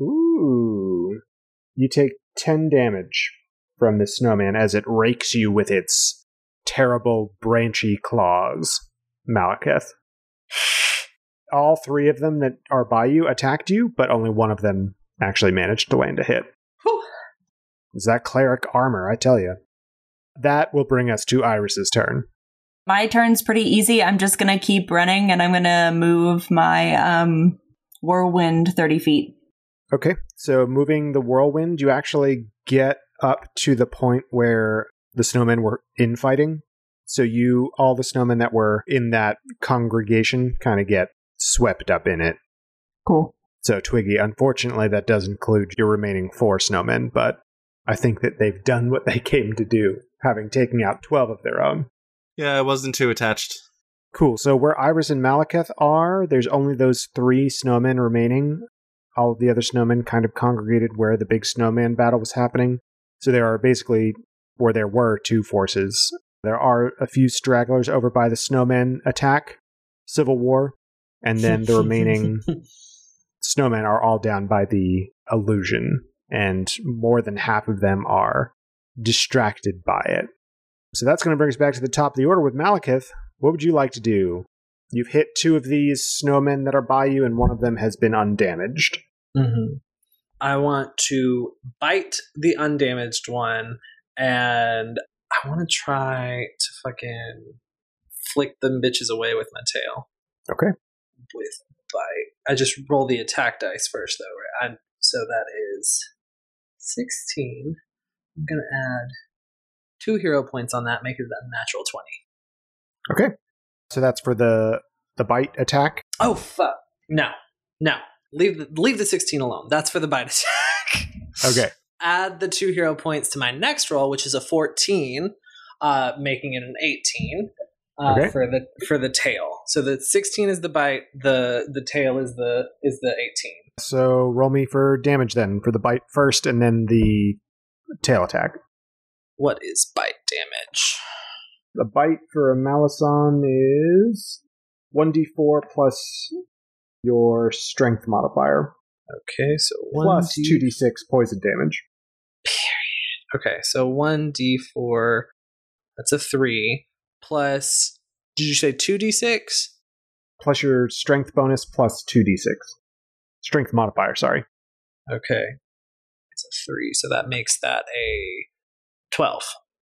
Ooh. You take 10 damage from the snowman as it rakes you with its terrible branchy claws, Malekith. All three of them that are by you attacked you, but only one of them actually managed to land a hit. Whew. Is that cleric armor, I tell you. That will bring us to Iris's turn. My turn's pretty easy. I'm just gonna keep running, and I'm gonna move my um, whirlwind thirty feet. Okay, so moving the whirlwind, you actually get up to the point where the snowmen were infighting. So you, all the snowmen that were in that congregation, kind of get swept up in it. Cool. So Twiggy, unfortunately, that does include your remaining four snowmen, but I think that they've done what they came to do, having taken out twelve of their own. Yeah, I wasn't too attached. Cool. So where Iris and Malekith are, there's only those three snowmen remaining. All of the other snowmen kind of congregated where the big snowman battle was happening. So there are basically, where there were two forces. There are a few stragglers over by the snowman attack, Civil War, and then the remaining snowmen are all down by the illusion, and more than half of them are distracted by it. So that's going to bring us back to the top of the order with Malekith. What would you like to do? You've hit two of these snowmen that are by you, and one of them has been undamaged. Mm-hmm. I want to bite the undamaged one, and I want to try to fucking flick them bitches away with my tail. Okay. With bite. I just roll the attack dice first, though. Right? So that is 16. I'm going to add two hero points on that, make it a natural 20. Okay. So that's for the the bite attack. Oh fuck! No, no. Leave the leave the 16 alone. That's for the bite attack. Okay. Add the two hero points to my next roll, which is a 14, uh, making it an 18 uh, Okay. for the for the tail. So the 16 is the bite. The the tail is the is the 18. So roll me for damage then for the bite first, and then the tail attack. What is bite damage? The bite for a Malison is 1d4 plus your strength modifier, Okay, so plus 1d 2d6 poison damage. Period. Okay, so one d four. That's a three plus. Did you say two d six? Plus your strength bonus plus 2d6. Strength modifier, sorry. Okay, it's a three, so that makes that a twelve.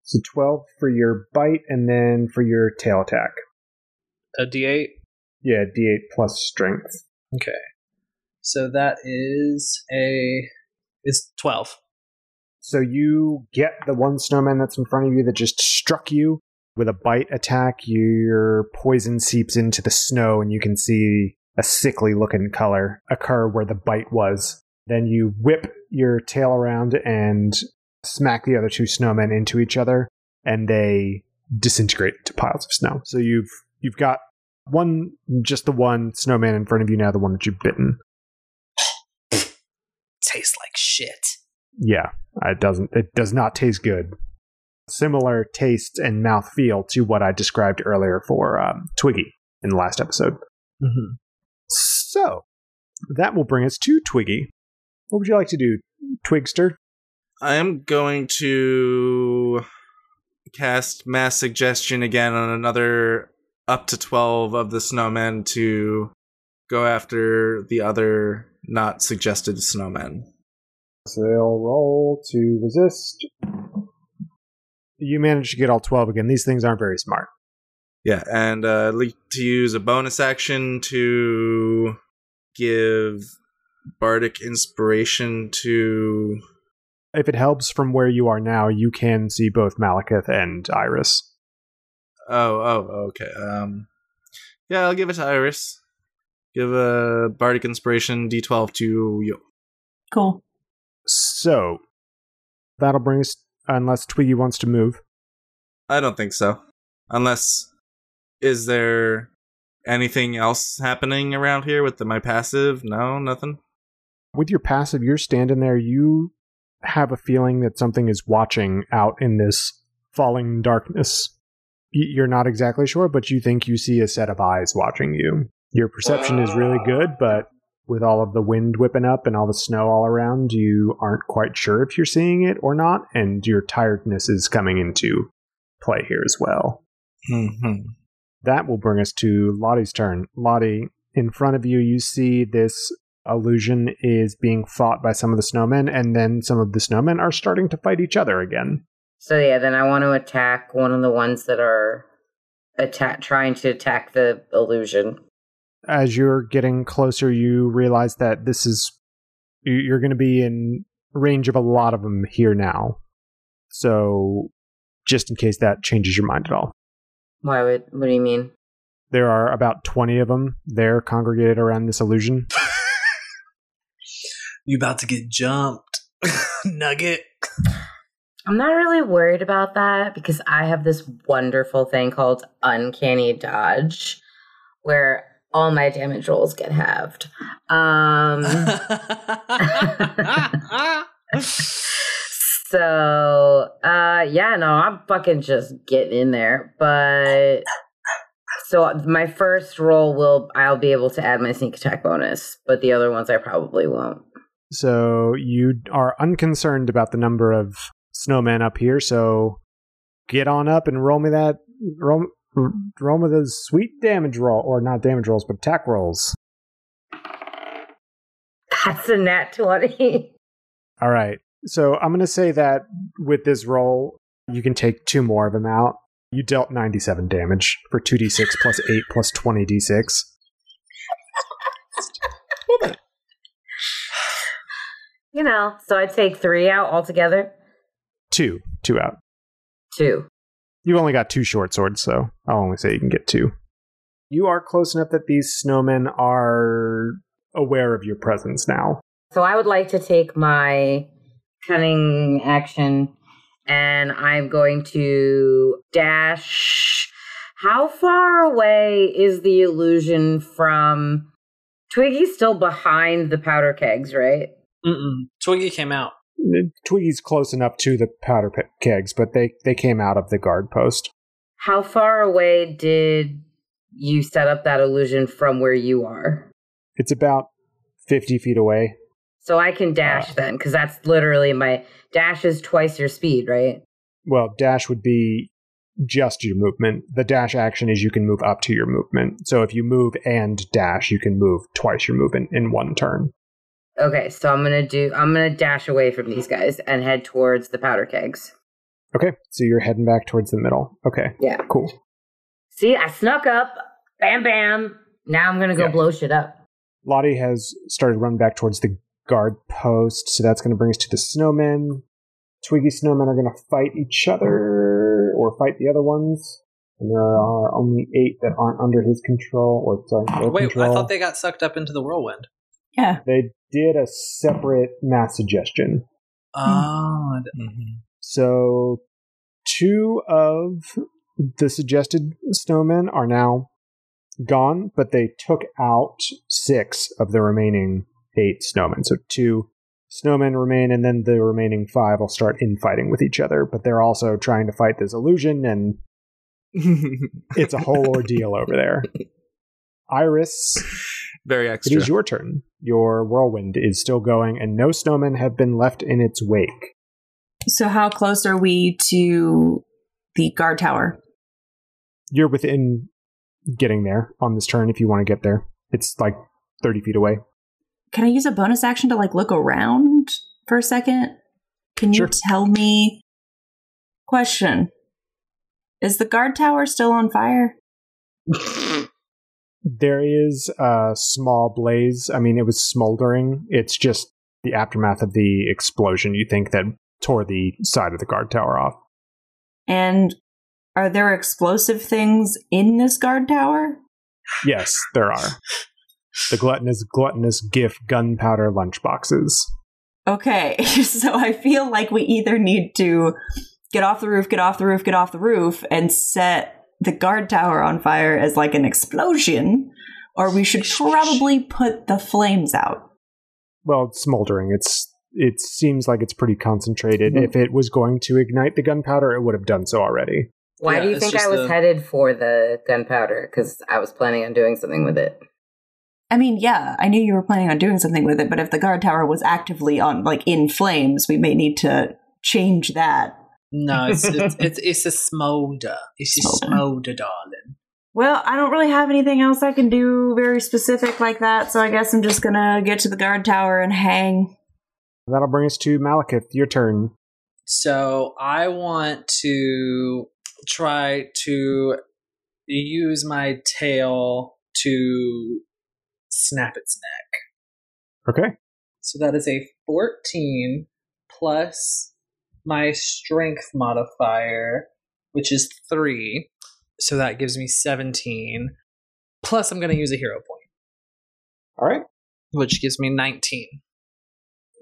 So 12 for your bite, and then for your tail attack. A d eight. Yeah, d8 plus strength. Okay, so that is a is twelve. So you get the one snowman that's in front of you that just struck you with a bite attack. Your poison seeps into the snow, and you can see a sickly looking color occur where the bite was. Then you whip your tail around and smack the other two snowmen into each other, and they disintegrate into piles of snow. So you've you've got one, just the one snowman in front of you now, the one that you've bitten. Tastes like shit. Yeah, it doesn't. It does not taste good. Similar taste and mouth feel to what I described earlier for um, Twiggy in the last episode. Mm-hmm. So that will bring us to Twiggy. What would you like to do, Twigster? I am going to cast mass suggestion again on another up to 12 of the snowmen to go after the other not suggested snowmen. So they'll roll to resist. You managed to get all twelve again. These things aren't very smart. Yeah, and uh, to use a bonus action to give bardic inspiration to. If it helps from where you are now, you can see both Malekith and Iris. Oh, oh, okay. Um, yeah, I'll give it to Iris. Give a bardic inspiration D12 to you. Cool. So that'll bring us, unless Twiggy wants to move. I don't think so. Unless, is there anything else happening around here with the, my passive? No, nothing. with your passive, you're standing there, you have a feeling that something is watching out in this falling darkness. You're not exactly sure, but you think you see a set of eyes watching you. Your perception is really good, but with all of the wind whipping up and all the snow all around, you aren't quite sure if you're seeing it or not, and your tiredness is coming into play here as well. hmm That will bring us to Lottie's turn. Lottie, in front of you, you see this illusion is being fought by some of the snowmen, and then some of the snowmen are starting to fight each other again. So yeah, then I want to attack one of the ones that are attack trying to attack the illusion. As you're getting closer, you realize that this is you- you're going to be in range of a lot of them here now. So, just in case that changes your mind at all, Why would? What do you mean? there are about twenty of them there congregated around this illusion. You about to get jumped, Nugget? I'm not really worried about that because I have this wonderful thing called Uncanny Dodge where all my damage rolls get halved. Um, so, uh, yeah, no, I'm fucking just getting in there. But so my first roll will, I'll be able to add my sneak attack bonus, but the other ones I probably won't. So you are unconcerned about the number of snowmen up here. So get on up and roll me that roll, roll me those sweet damage roll, or not damage rolls, but attack rolls. That's a nat 20. All right. So I'm going to say that with this roll, you can take two more of them out. You dealt 97 damage for 2d6 plus 8 plus 20d6. you know, so I'd take three out altogether. Two. Two out. Two. You've only got two short swords, so I'll only say you can get two. You are close enough that these snowmen are aware of your presence now. So I would like to take my cunning action and I'm going to dash. How far away is the illusion from Twiggy's still behind the powder kegs, right? Mm-mm. Twiggy came out. Twiggy's close enough to the powder pe- kegs, but they, they came out of the guard post. How far away did you set up that illusion from where you are? It's about 50 feet away. So I can dash Uh. then, because that's literally my dash is twice your speed, right? Well, dash would be just your movement. The dash action is you can move up to your movement. So if you move and dash, you can move twice your movement in one turn. Okay, so I'm gonna do. I'm gonna dash away from these guys and head towards the powder kegs. Okay, so you're heading back towards the middle. Okay, Yeah. cool. See, I snuck up. Bam, bam. Now I'm gonna go Yeah. blow shit up. Lottie has started running back towards the guard post, so that's going to bring us to the snowmen. Twiggy snowmen are going to fight each other or fight the other ones. And there are only eight that aren't under his control or sorry, their Wait, control. I thought they got sucked up into the whirlwind. Yeah. they did a separate mass suggestion. Oh, Mhm. So two of the suggested snowmen are now gone, but they took out six of the remaining eight snowmen. So two snowmen remain, and then the remaining five will start infighting with each other. But they're also trying to fight this illusion, and it's a whole ordeal over there. Iris, Very it extra. is your turn. Your whirlwind is still going, and no snowmen have been left in its wake. So how close are we to the guard tower? You're within getting there on this turn if you want to get there. It's like 30 feet away. Can I use a bonus action to like look around for a second? Can you Sure. tell me? Question: Is the guard tower still on fire? There is a small blaze. I mean, it was smoldering. It's just the aftermath of the explosion, you think, that tore the side of the guard tower off. And are there explosive things in this guard tower? Yes, there are. The gluttonous, gluttonous GIF gunpowder lunchboxes. Okay, so I feel like we either need to get off the roof, get off the roof, get off the roof, and set the guard tower on fire as like an explosion, or we should probably put the flames out. Well, it's smoldering. It's it seems like it's pretty concentrated. Mm-hmm. If it was going to ignite the gunpowder, it would have done so already. Why Yeah, do you think I was the- headed for the gunpowder? Because I was planning on doing something with it. I mean, yeah, I knew you were planning on doing something with it, but if the guard tower was actively on, like, in flames, we may need to change that. No, it's it's it's, it's a smolder. It's a Smolder. smolder, darling. Well, I don't really have anything else I can do very specific like that, so I guess I'm just gonna get to the guard tower and hang. That'll bring us to Malekith. Your turn. So I want to try to use my tail to snap its neck. Okay. So that is a 14 plus my strength modifier, which is 3. So that gives me 17. Plus, I'm going to use a hero point, All right. which gives me 19.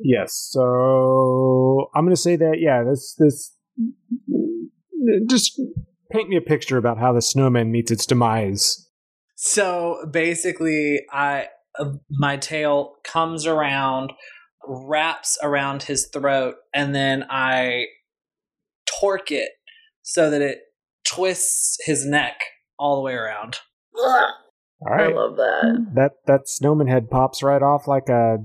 Yes. So I'm going to say that yeah, this this just paint me a picture about how the snowman meets its demise. So basically, I uh, my tail comes around, wraps around his throat, and then I torque it so that it twists his neck all the way around. Ugh, All I love that. That that snowman head pops right off like a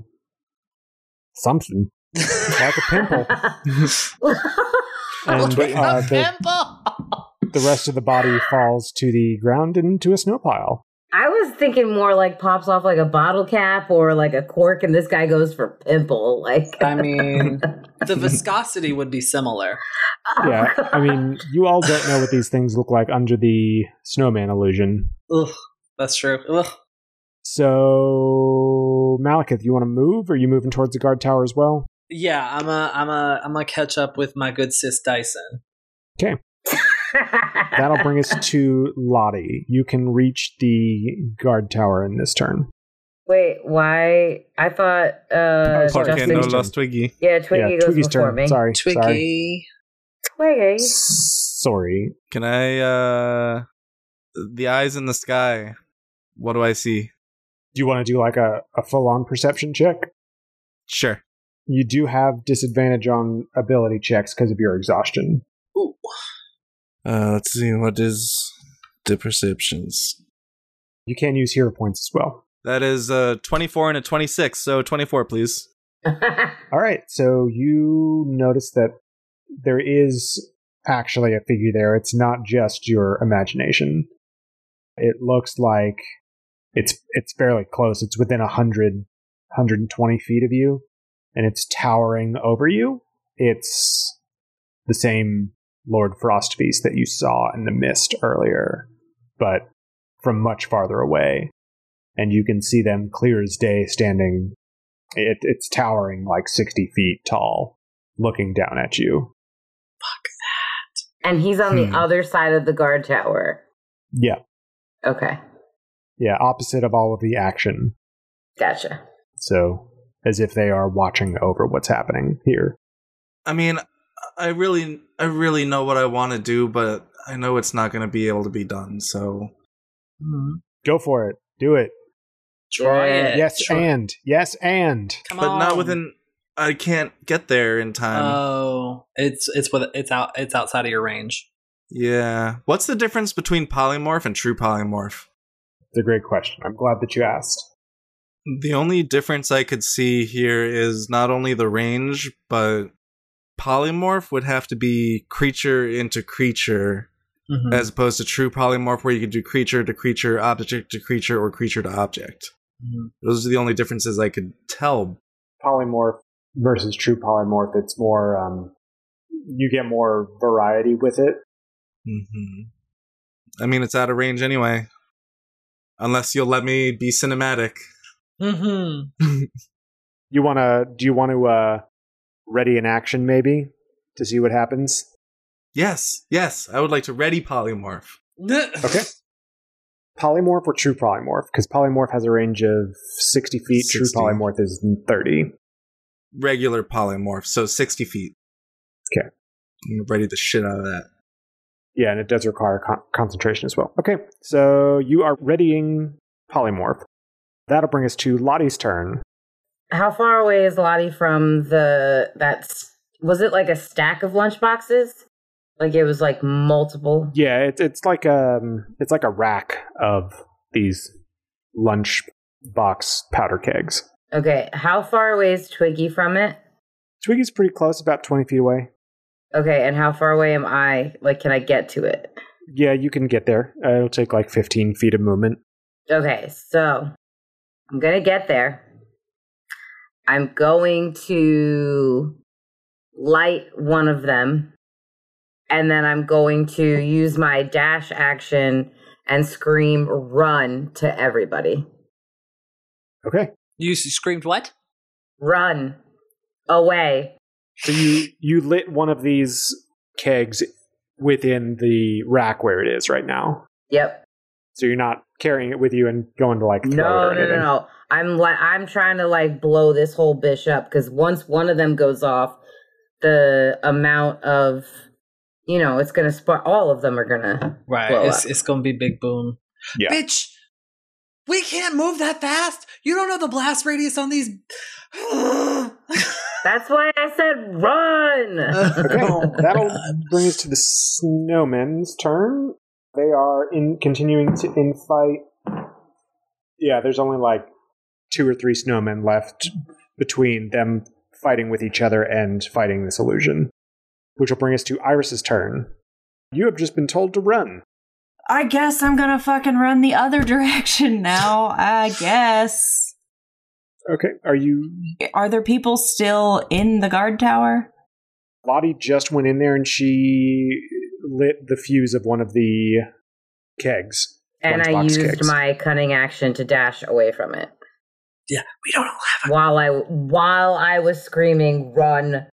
something, like a pimple, and uh, the, the rest of the body falls to the ground into a snow pile. I was thinking more like pops off like a bottle cap or like a cork, and this guy goes for pimple. Like, I mean, the viscosity would be similar. Yeah, I mean, you all don't know what these things look like under the snowman illusion. Ugh, that's true. Ugh. So, Malekith, you want to move? Or are you moving towards the guard tower as well? Yeah, I'm a, I'm a, I'm gonna catch up with my good sis Dyson. That'll bring us to Lottie. You can reach the guard tower in this turn. Wait, why? I thought uh, Oh, sorry, Porque Justin. no Twiggy's los Twiggy. Yeah, Twiggy yeah, goes Twiggy's before turn. me. Sorry, sorry, Twiggy. Twiggy. sorry. Can I, uh, the eyes in the sky? What do I see? Do you want to do like a, a full on perception check? Sure. You do have disadvantage on ability checks because of your exhaustion. Ooh. Uh, let's see. What is the perceptions? You can use hero points as well. That is uh 24 and a 26. So 24, please. All right, so you notice that there is actually a figure there. It's not just your imagination. It looks like it's it's fairly close. It's within 100 120 feet of you and it's towering over you. It's the same Lord Frostbeast that you saw in the mist earlier, but from much farther away. And you can see them clear as day standing it, it's towering like 60 feet tall, looking down at you. Fuck that. And he's on Hmm. the other side of the guard tower. Yeah. Okay, Yeah. Opposite of all of the action. gotcha. So, as if they are watching over what's happening here. I mean, I really, I really know what I want to do, but I know it's not going to be able to be done. So mm-hmm. Go for it. Do it. Try Yeah. it. Yes, Try- and. Yes, and. Come but on. not within. I can't get there in time. Oh, it's it's with it's out it's outside of your range. yeah. What's the difference between polymorph and true polymorph? It's a great question. I'm glad that you asked. The only difference I could see here is not only the range, but polymorph would have to be creature into creature, Mhm. as opposed to true polymorph, where you could do creature to creature, object to creature, or creature to object. Mhm. Those are the only differences I could tell. Polymorph versus true polymorph, it's more, um, you get more variety with it. hmm I mean, it's out of range anyway. Unless you'll let me be cinematic. Mhm. You want to, do you want to, uh, ready in action maybe to see what happens? Yes, yes, I would like to ready polymorph. Okay. Polymorph or true polymorph? Because polymorph has a range of 60 feet, 60. true polymorph is 30. Regular polymorph, so 60 feet. 'Kay. I'm ready the shit out of that. Yeah, and it does require con- concentration as well. Okay, so you are readying polymorph. That'll bring us to Lottie's turn. How far away is Lottie from the that's was it like a stack of lunch boxes? Like it was like multiple. Yeah, it's it's like um it's like a rack of these lunch box powder kegs. Okay, how far away is Twiggy from it? Twiggy's pretty close, about 20 feet away. Okay, and how far away am I? Like, can I get to it? Yeah, you can get there. Uh, it'll take like 15 feet of movement. Okay, so I'm gonna get there. I'm going to light one of them, and then I'm going to use my dash action and scream run to everybody. Okay. You screamed what? Run away. So you you lit one of these kegs within the rack where it is right now. Yep. So you're not carrying it with you and going to like throw it No, or no, no, anything. no. I'm like I'm trying to like blow this whole bitch up because once one of them goes off, the amount of you know it's gonna spark. All of them are gonna. Right. Blow It's, up. it's going to be big boom. Yeah. Bitch, we can't move that fast. You don't know the blast radius on these. That's why I said run. Okay, Oh, that'll bring us to the snowman's turn. They are in continuing to in fight. Yeah, there's only like two or three snowmen left between them fighting with each other and fighting this illusion, which will bring us to Iris's turn. You have just been told to run. I guess I'm gonna fucking run the other direction now. I guess. Okay, are you? Are there people still in the guard tower? Lottie just went in there and she lit the fuse of one of the kegs. and I Lunchbox used kegs. my cunning action to dash away from it Yeah, we don't have while I while I was screaming, "Run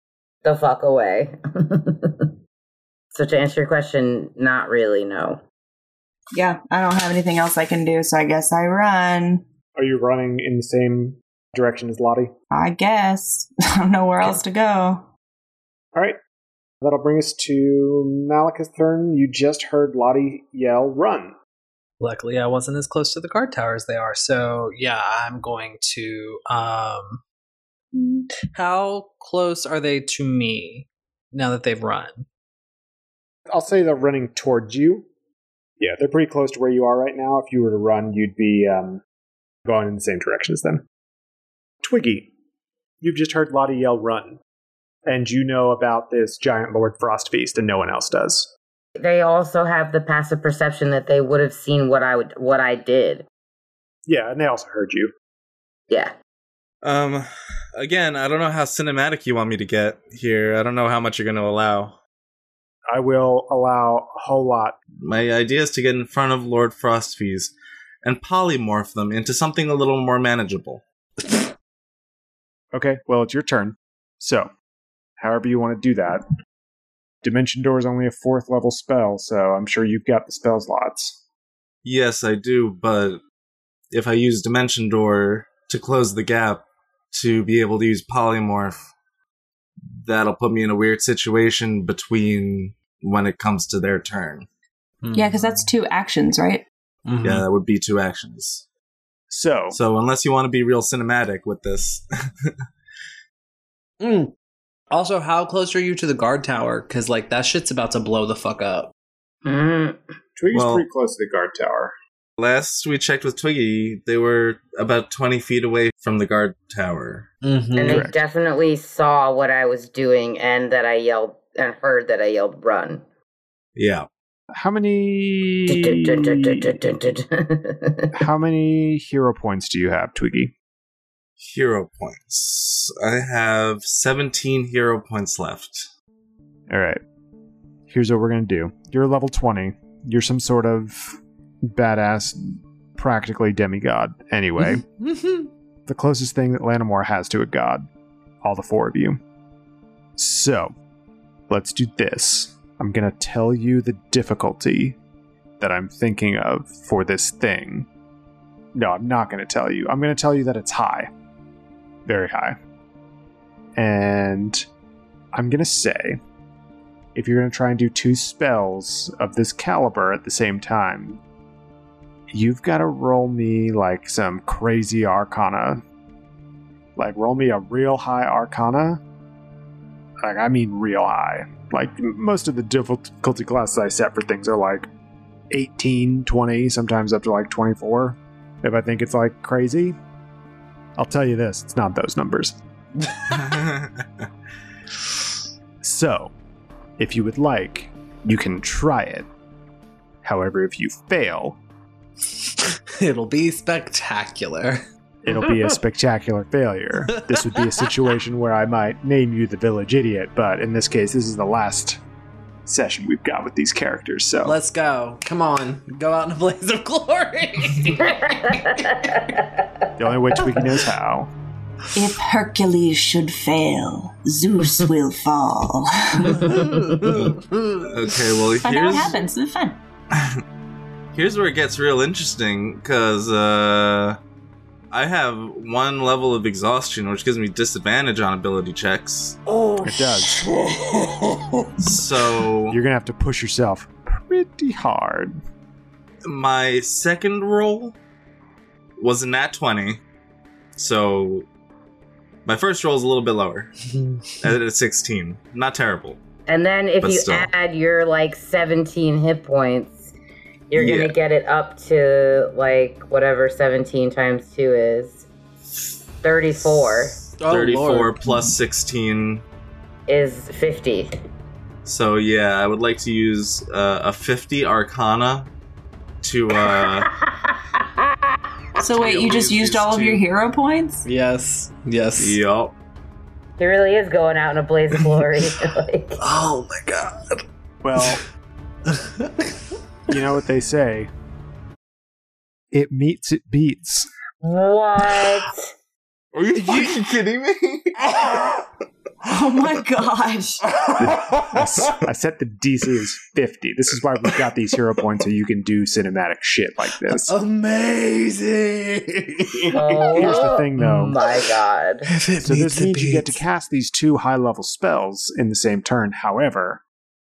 the fuck away!" so to answer your question, not really. No. Yeah, I don't have anything else I can do, so I guess I run. Are you running in the same direction as Lottie? I guess. I don't know where else to go. All right. That'll bring us to Malekith's turn. You just heard Lottie yell, run. Luckily, I wasn't as close to the guard tower as they are. So, yeah, I'm going to. Um, how close are they to me now that they've run? I'll say they're running towards you. Yeah, they're pretty close to where you are right now. If you were to run, you'd be um, going in the same direction as them. Twiggy, you've just heard Lottie yell, run. And you know about this giant Lord Frost Feast, and no one else does. They also have the passive perception that they would have seen what I would what I did. Yeah, and they also heard you. Yeah. Um, again, I don't know how cinematic you want me to get here. I don't know how much you're going to allow. I will allow a whole lot. My idea is to get in front of Lord Frostfeast and polymorph them into something a little more manageable. Okay, well, it's your turn. So, however you want to do that. Dimension Door is only a fourth level spell, so I'm sure you've got the spell slots. Yes, I do, but if I use Dimension Door to close the gap to be able to use Polymorph, that'll put me in a weird situation between when it comes to their turn. Yeah, because that's two actions, right? Mhm. Yeah, that would be two actions. So, So unless you want to be real cinematic with this, Mm. Also, how close are you to the guard tower? Because like that shit's about to blow the fuck up. Mm. Twiggy's Well- pretty close to the guard tower. last we checked with Twiggy, they were about 20 feet away from the guard tower. Mm-hmm. And they Correct. definitely saw what I was doing and that I yelled and heard that I yelled run. Yeah. How many. How many hero points do you have, Twiggy? Hero points. I have 17 hero points left. All right. Here's what we're going to do. You're level 20. You're some sort of badass, practically demigod. Anyway, the closest thing that Lanamore has to a god. All the four of you. So, let's do this. I'm going to tell you the difficulty that I'm thinking of for this thing. No, I'm not going to tell you. I'm going to tell you that it's high. Very high. And I'm going to say if you're going to try and do two spells of this caliber at the same time, you've got to roll me like some crazy arcana. Like, roll me a real high arcana. Like, I mean, real high. Like, most of the difficulty classes I set for things are like 18, 20, sometimes up to like 24. If I think it's like crazy, I'll tell you this it's not those numbers. So, if you would like, you can try it. However, if you fail, It'll be spectacular. it'll be a spectacular failure. This would be a situation where I might name you the village idiot, but in this case, this is the last session we've got with these characters. So, Let's go. Come on. Go out in a blaze of glory. the only way Twiggy knows how. If Hercules should fail, Zeus will fall. Okay, well, Find out what happens. It's fun. here's where it gets real interesting because uh, I have one level of exhaustion, which gives me disadvantage on ability checks. Oh, It does. So You're gonna have to push yourself pretty hard. my second roll was a nat 20. So my first roll is a little bit lower at a 16. Not terrible. And then if you still. add your like 17 hit points, you're Yeah. gonna get it up to like whatever 17 times 2 is. 34 Oh, 34 Lord. plus 16. is 50. So yeah, I would like to use uh, a 50 arcana to uh So wait, you just used these all of your hero points? Yes. Yes. yep he really is going out in a blaze of glory. like, Oh my god. Well, you know what they say. It meets, it beats. what? Are you fucking kidding me? Oh my gosh. I set the DC as 50. This is why we've got these hero points so you can do cinematic shit like this. Amazing. Oh Here's the thing, though. my god. So this means you get to cast these two high level spells in the same turn. However,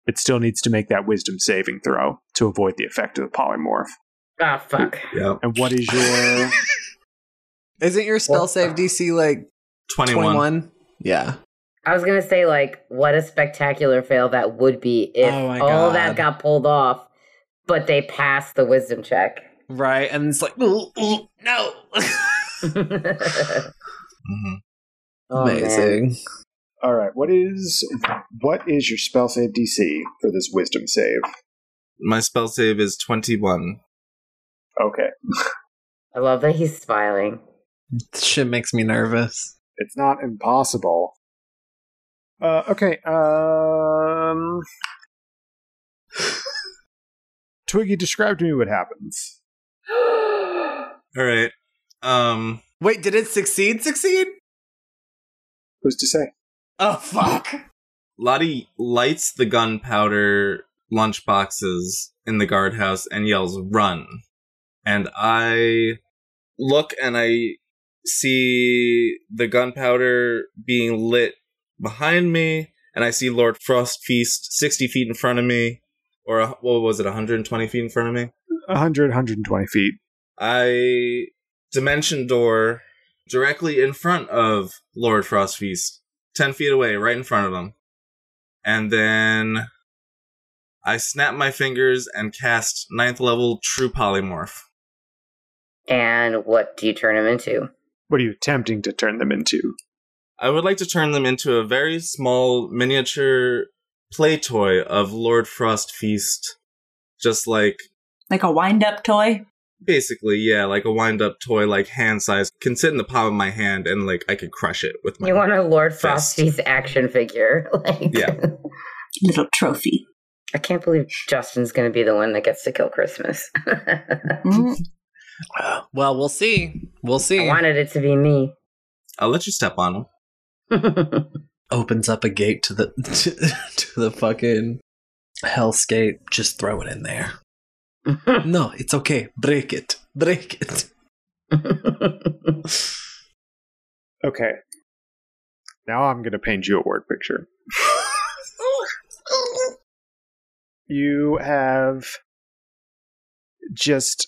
it still needs to make that wisdom saving throw to avoid the effect of the polymorph. Ah, fuck. Yep. And what is your Isn't your spell What save DC like 21. 21? Yeah. I was gonna say, like, what a spectacular fail that would be if Oh all God. that got pulled off, but they passed the wisdom check. Right. And it's like, "Ooh, ooh, no. Mhm. Oh, man. Amazing. All right, what is what is your spell save DC for this wisdom save? My spell save is 21. Okay. I love that he's smiling. This shit makes me nervous. It's not impossible. Uh, okay. Um, Twiggy, describe to me what happens. All right. Um Wait, did it succeed? Succeed? Who's to say? Oh, fuck. Lottie lights the gunpowder lunch boxes in the guardhouse and yells, run. And I look and I see the gunpowder being lit behind me, and I see Lord Frostfeast 60 feet in front of me. Or, what was it, 120 feet in front of me? 100, 120 feet. I dimension door directly in front of Lord Frostfeast, ten feet away, right in front of him, and then I snap my fingers and cast ninth level True Polymorph. And what do you turn them into? What are you attempting to turn them into? I would like to turn them into a very small miniature play toy of Lord Frostfeast, just like Like a wind up toy? Basically, yeah, like a wind up toy, like hand size, can sit in the palm of my hand, and like I could crush it with my. You want a Lord Fist. Frosty's action figure? Like, Yeah. Little trophy. I can't believe Justin's gonna be the one that gets to kill Christmas. Mm. Well, we'll see. We'll see. I wanted it to be me. I'll let you step on him. Opens up a gate to the to, to the fucking hellscape. Just throw it in there. No, it's okay. Break it. Break it. Okay. Now I'm going to paint you a word picture. You have just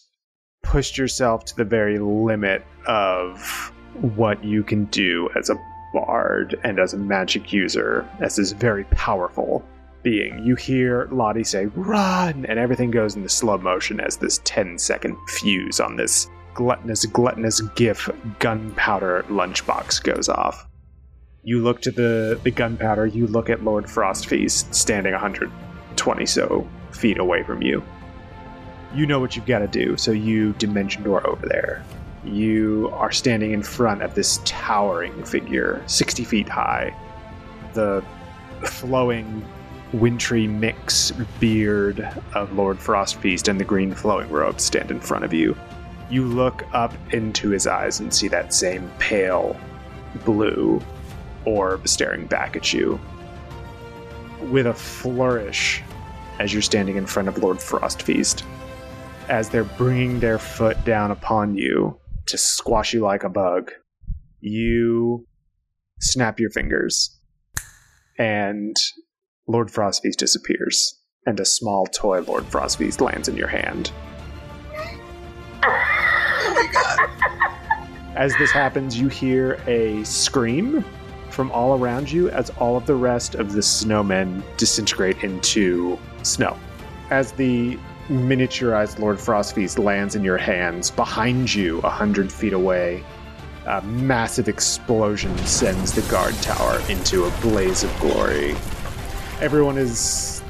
pushed yourself to the very limit of what you can do as a bard and as a magic user, as this very powerful being. You hear Lottie say, run! And everything goes into slow motion as this 10 second fuse on this gluttonous, gluttonous GIF gunpowder lunchbox goes off. You look to the, the gunpowder, you look at Lord Frostfeast standing 120 so feet away from you. You know what you've got to do, so you dimension door over there. You are standing in front of this towering figure, 60 feet high. The flowing, wintry mix beard of Lord Frostfeast and the green flowing robes stand in front of you. You look up into his eyes and see that same pale blue orb staring back at you. With a flourish, as you're standing in front of Lord Frostfeast, as they're bringing their foot down upon you to squash you like a bug, you snap your fingers, and Lord Frostfeast disappears, and a small toy Lord Frostfeast lands in your hand. As this happens, you hear a scream from all around you as all of the rest of the snowmen disintegrate into snow. As the miniaturized Lord Frostfeast lands in your hands, behind you, a hundred feet away, a massive explosion sends the guard tower into a blaze of glory. Everyone is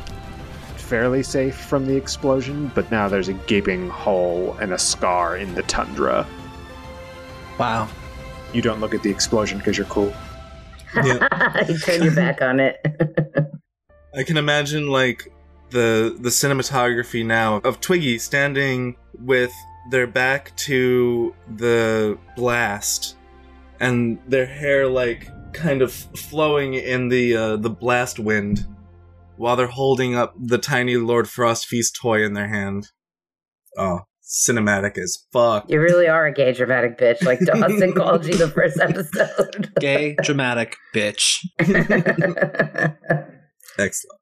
fairly safe from the explosion, but now there's a gaping hole and a scar in the tundra. Wow. You don't look at the explosion because you're cool. Yeah. you turn your back on it. I can imagine like the the cinematography now of Twiggy standing with their back to the blast and their hair like kind of flowing in the uh, the blast wind while they're holding up the tiny Lord Frostfeast toy in their hand. Oh, cinematic as fuck. you really are a gay dramatic bitch, like Dawson called you the first episode. Gay, dramatic bitch. Excellent.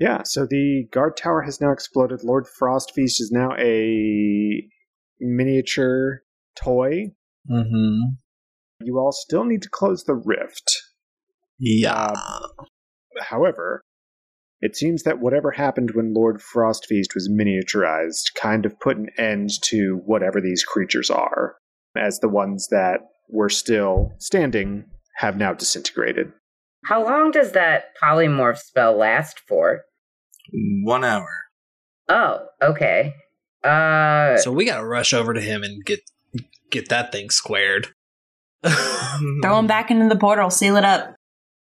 Yeah, so the guard tower has now exploded. Lord Frostfeast is now a miniature toy. Mm-hmm. You all still need to close the rift. Yeah. However, it seems that whatever happened when Lord Frostfeast was miniaturized kind of put an end to whatever these creatures are, as the ones that were still standing have now disintegrated. How long does that polymorph spell last for? One hour. Oh, okay. Uh, so we gotta rush over to him and get get that thing squared. Throw him back into the portal, seal it up.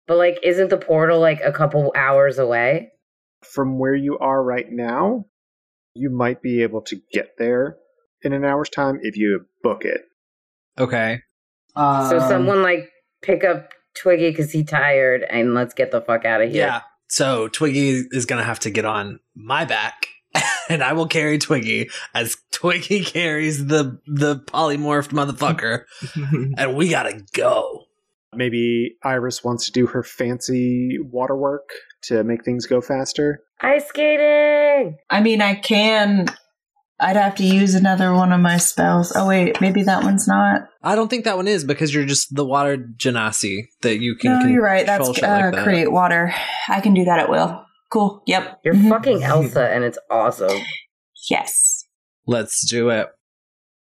But like, isn't the portal like a couple hours away? From where you are right now, you might be able to get there in an hour's time if you book it. okay. so Um, someone like pick up Twiggy because he tired, and let's get the fuck out of here. Yeah. So Twiggy is gonna have to get on my back, and I will carry Twiggy as Twiggy carries the the polymorphed motherfucker, and we gotta go. Maybe Iris wants to do her fancy waterwork to make things go faster. Ice skating. I mean, I can. I'd have to use another one of my spells. Oh wait, maybe that one's not. I don't think that one is because you're just the water genasi that you can. No, you're right. That's uh, like that. create water. I can do that at will. Cool. Yep. You're Mhm. fucking Elsa, and it's awesome. Yes. Let's do it.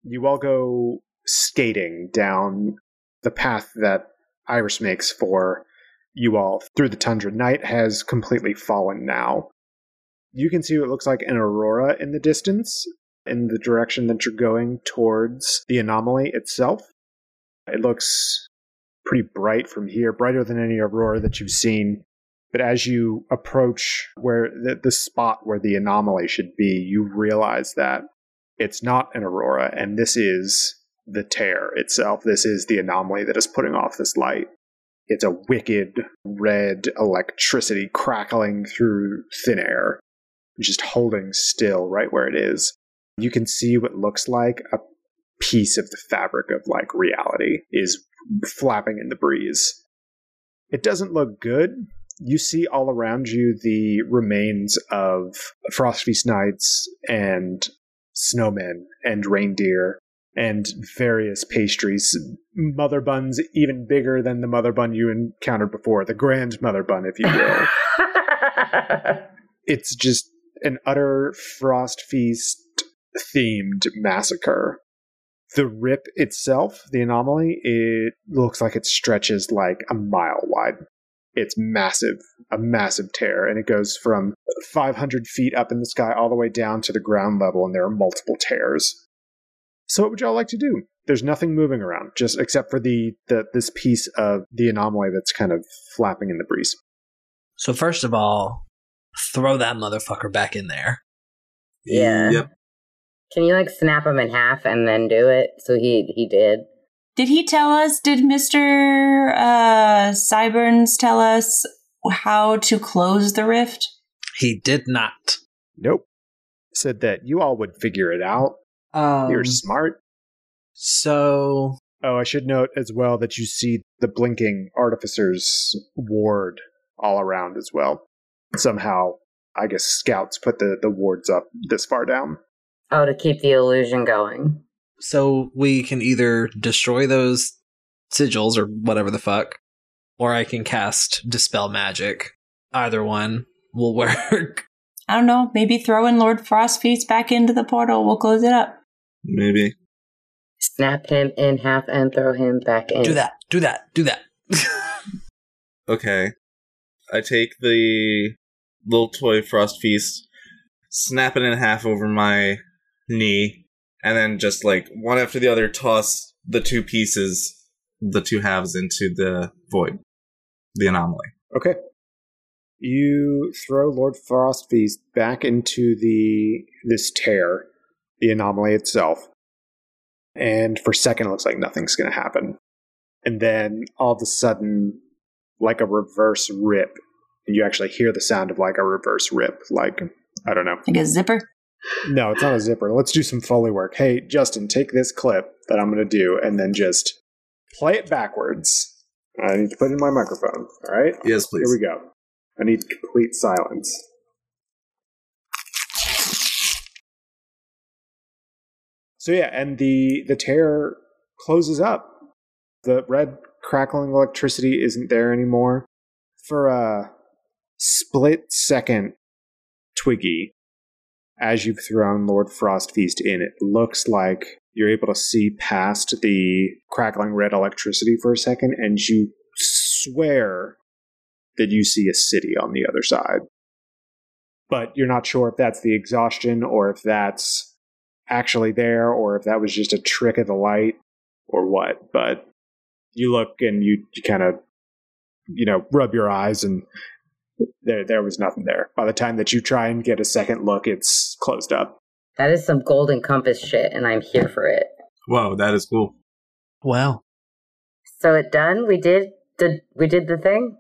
You all go skating down the path that Iris makes for you all through the tundra. Night has completely fallen now. You can see what looks like an aurora in the distance in the direction that you're going towards the anomaly itself. It looks pretty bright from here, brighter than any aurora that you've seen. But as you approach where the, the spot where the anomaly should be, you realize that it's not an aurora, and this is the tear itself. This is the anomaly that is putting off this light. It's a wicked red electricity crackling through thin air, just holding still right where it is. You can see what looks like a piece of the fabric of like reality is flapping in the breeze. It doesn't look good. You see all around you the remains of Frostfeast Knights and snowmen and reindeer and various pastries. Mother buns even bigger than the mother bun you encountered before, the grand mother bun, if you will. it's just an utter frost feast themed massacre. The rip itself, the anomaly, it looks like it stretches like a mile wide. It's massive, a massive tear, and it goes from 500 feet up in the sky all the way down to the ground level, and there are multiple tears. So, what would y'all like to do? There's nothing moving around, just except for the, the this piece of the anomaly that's kind of flapping in the breeze. So first of all, throw that motherfucker back in there. Yeah. Yep. Can you like snap him in half and then do it? So he he did. Did he tell us? Did Mister uh, Cyburns tell us how to close the rift? He did not. Nope. said that you all would figure it out. Um, You're smart. so Oh, I should note as well that you see the blinking artificer's ward all around as well. Somehow, I guess scouts put the, the wards up this far down. Oh, to keep the illusion going. so we can either destroy those sigils or whatever the fuck, or I can cast dispel magic. Either one will work. I don't know. Maybe throw in Lord Frostfeast back into the portal. We'll close it up. Maybe. Snap him in half and throw him back in. do that. Do that. Do that. Okay. I take the little toy frost feast, snap it in half over my knee, and then just like one after the other toss the two pieces, the two halves into the void, the anomaly. Okay. You throw Lord Frostfeast back into the this tear, the anomaly itself. And for a second it looks like nothing's gonna happen. And then all of a sudden, like a reverse rip, and you actually hear the sound of like a reverse rip, like I don't know. Like a zipper. No, it's not a zipper. Let's do some Foley work. Hey, Justin, take this clip that I'm going to do and then just play it backwards. I need to put it in my microphone. All right? Yes, please. Here we go. I need complete silence. So yeah, and the the tear closes up. The red crackling electricity isn't there anymore. For a split second, Twiggy, as you've thrown Lord Frostfeast in, it looks like you're able to see past the crackling red electricity for a second, and you swear that you see a city on the other side. But you're not sure if that's the exhaustion or if that's actually there or if that was just a trick of the light or what. But you look and you, you kind of, you know, rub your eyes and there there was nothing there. By the time that you try and get a second look, it's closed up. That is some golden compass shit, and I'm here for it. Whoa, that is cool. Wow. So it done? We did the we did the thing?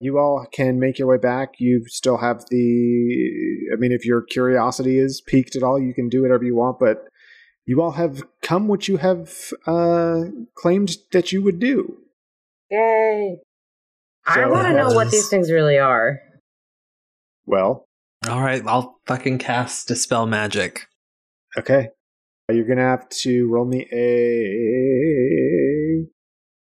You all can make your way back. You still have the. I mean, if your curiosity is piqued at all, you can do whatever you want. But you all have come what you have uh, claimed that you would do. Yay. I want to know what these things really are. Well, All right, I'll fucking cast dispel magic. okay. You're gonna have to roll me a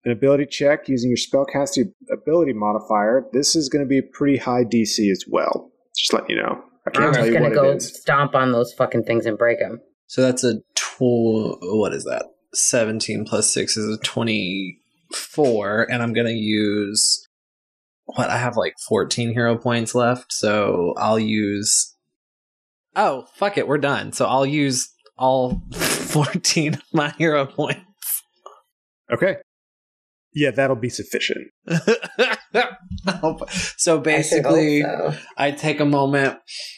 an ability check using your spellcasting ability modifier. This is gonna be a pretty high DC as well. Just letting you know. I can't I'm tell just you gonna what go it is. stomp on those fucking things and break them. So that's a tw- what is that? 17 plus 6 is a 24 and I'm going to use what I have like 14 hero points left, so I'll use Oh, fuck it, we're done. So I'll use all 14 of my hero points. Okay. Yeah, that'll be sufficient. so basically I so. I take a moment,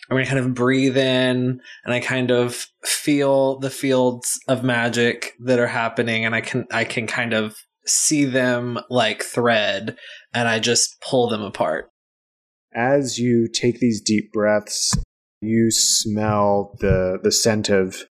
I'm gonna kind of breathe in, and I kind of feel the fields of magic that are happening, and I can I can kind of see them like thread, and I just pull them apart. as you take these deep breaths, you smell the the scent of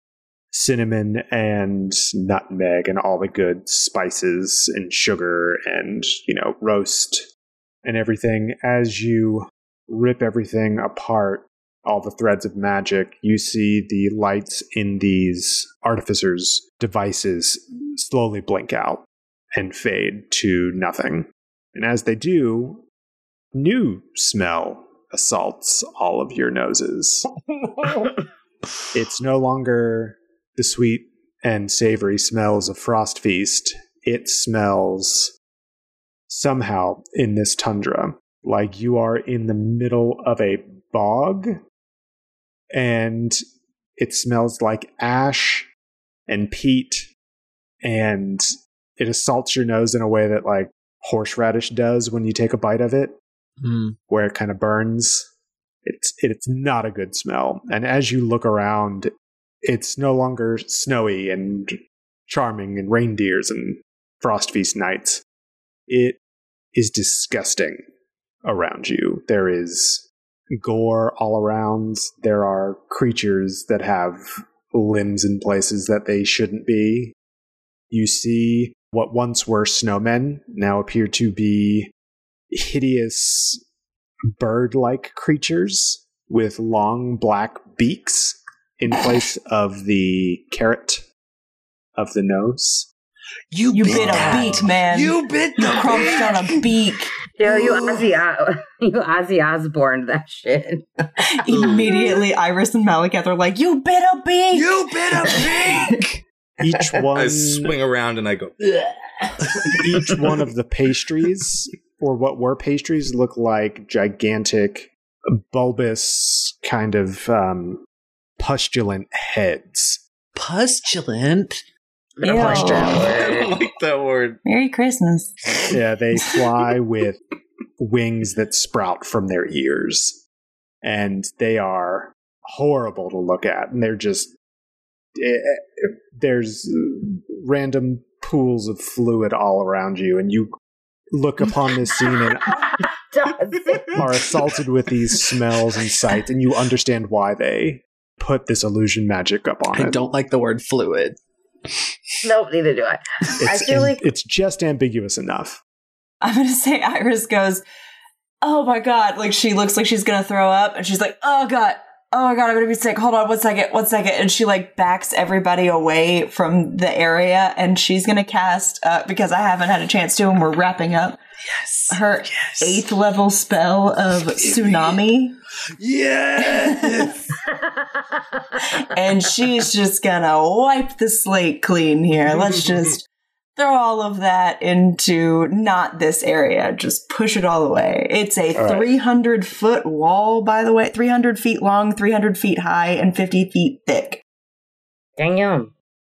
cinnamon and nutmeg and all the good spices and sugar and you know roast and everything as you rip everything apart all the threads of magic you see the lights in these artificers devices slowly blink out and fade to nothing and as they do new smell assaults all of your noses. it's no longer the sweet and savory smells of Frost Feast. It smells somehow in this tundra like you are in the middle of a bog and it smells like ash and peat and it assaults your nose in a way that like horseradish does when you take a bite of it Hmm. where it kind of burns. It's it's not a good smell. And as you look around, it's no longer snowy and charming and reindeers and frost feast knights. It is disgusting around you. There is gore all around. There are creatures that have limbs in places that they shouldn't be. You see what once were snowmen now appear to be hideous bird like creatures with long black beaks in place of the carrot of the nose. You, You bit bit a that. beak, man. You bit You the crunched on a beak. Yo, you Ozzy, O- you Ozzy Osbourne, that shit. Immediately, Iris and Malekith are like, "You bit a beak." You bit a beak. Each one I swing around and I go, each one of the pastries or what were pastries look like gigantic bulbous kind of um, pustulant heads Pustulant. Ew. I don't like that word. Merry Christmas. yeah they fly with wings that sprout from their ears and they are horrible to look at and they're just eh, eh, there's random pools of fluid all around you and you look upon this scene and are assaulted with these smells and sights, and you understand why they put this illusion magic up on I it. don't like the word fluid. nope, neither do I. It's, I feel like it's just ambiguous enough. I'm gonna say Iris goes, "Oh my god!" Like she looks like she's gonna throw up, and she's like, "Oh god." Oh my god, I'm gonna be sick. Hold on one second, one second. And she like backs everybody away from the area and she's gonna cast, uh, because I haven't had a chance to and we're wrapping up, Yes. her Yes. eighth level spell of tsunami. Yes. and she's just gonna wipe the slate clean here. Let's just throw all of that into not this area. Just push it all away. It's a All right. 300 foot wall, by the way, 300 feet long, 300 feet high, and 50 feet thick. Damn.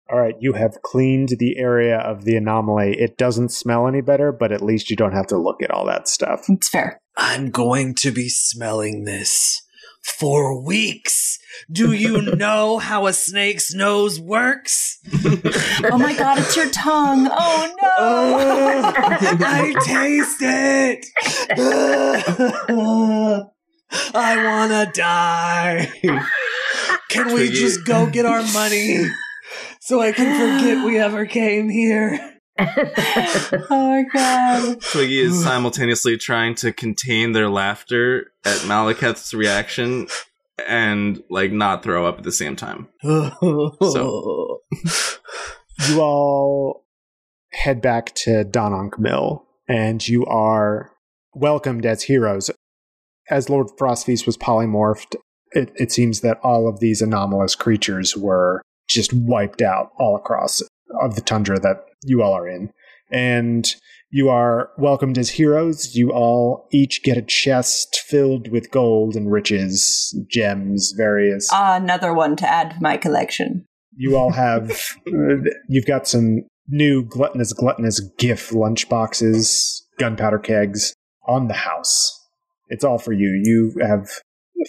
All right, you have cleaned the area of the anomaly. It doesn't smell any better, but at least you don't have to look at all that stuff. It's fair. I'm going to be smelling this for weeks. Do you know how a snake's nose works? Oh my god, it's your tongue. Oh no. Oh, I taste it. I want to die. Can we just go get our money so I can forget we ever came here? oh my god. Twiggy is simultaneously trying to contain their laughter at Malekith's reaction and like not throw up at the same time. So You all head back to Dononk Mill, and you are welcomed as heroes. As Lord Frostfeast was polymorphed, it, it seems that all of these anomalous creatures were just wiped out all across of the tundra that you all are in. And you are welcomed as heroes. You all each get a chest filled with gold and riches, gems, various Ah, another one to add to my collection. you all have uh, you've got some new gluttonous gluttonous gif lunchboxes, gunpowder kegs on the house it's all for you you have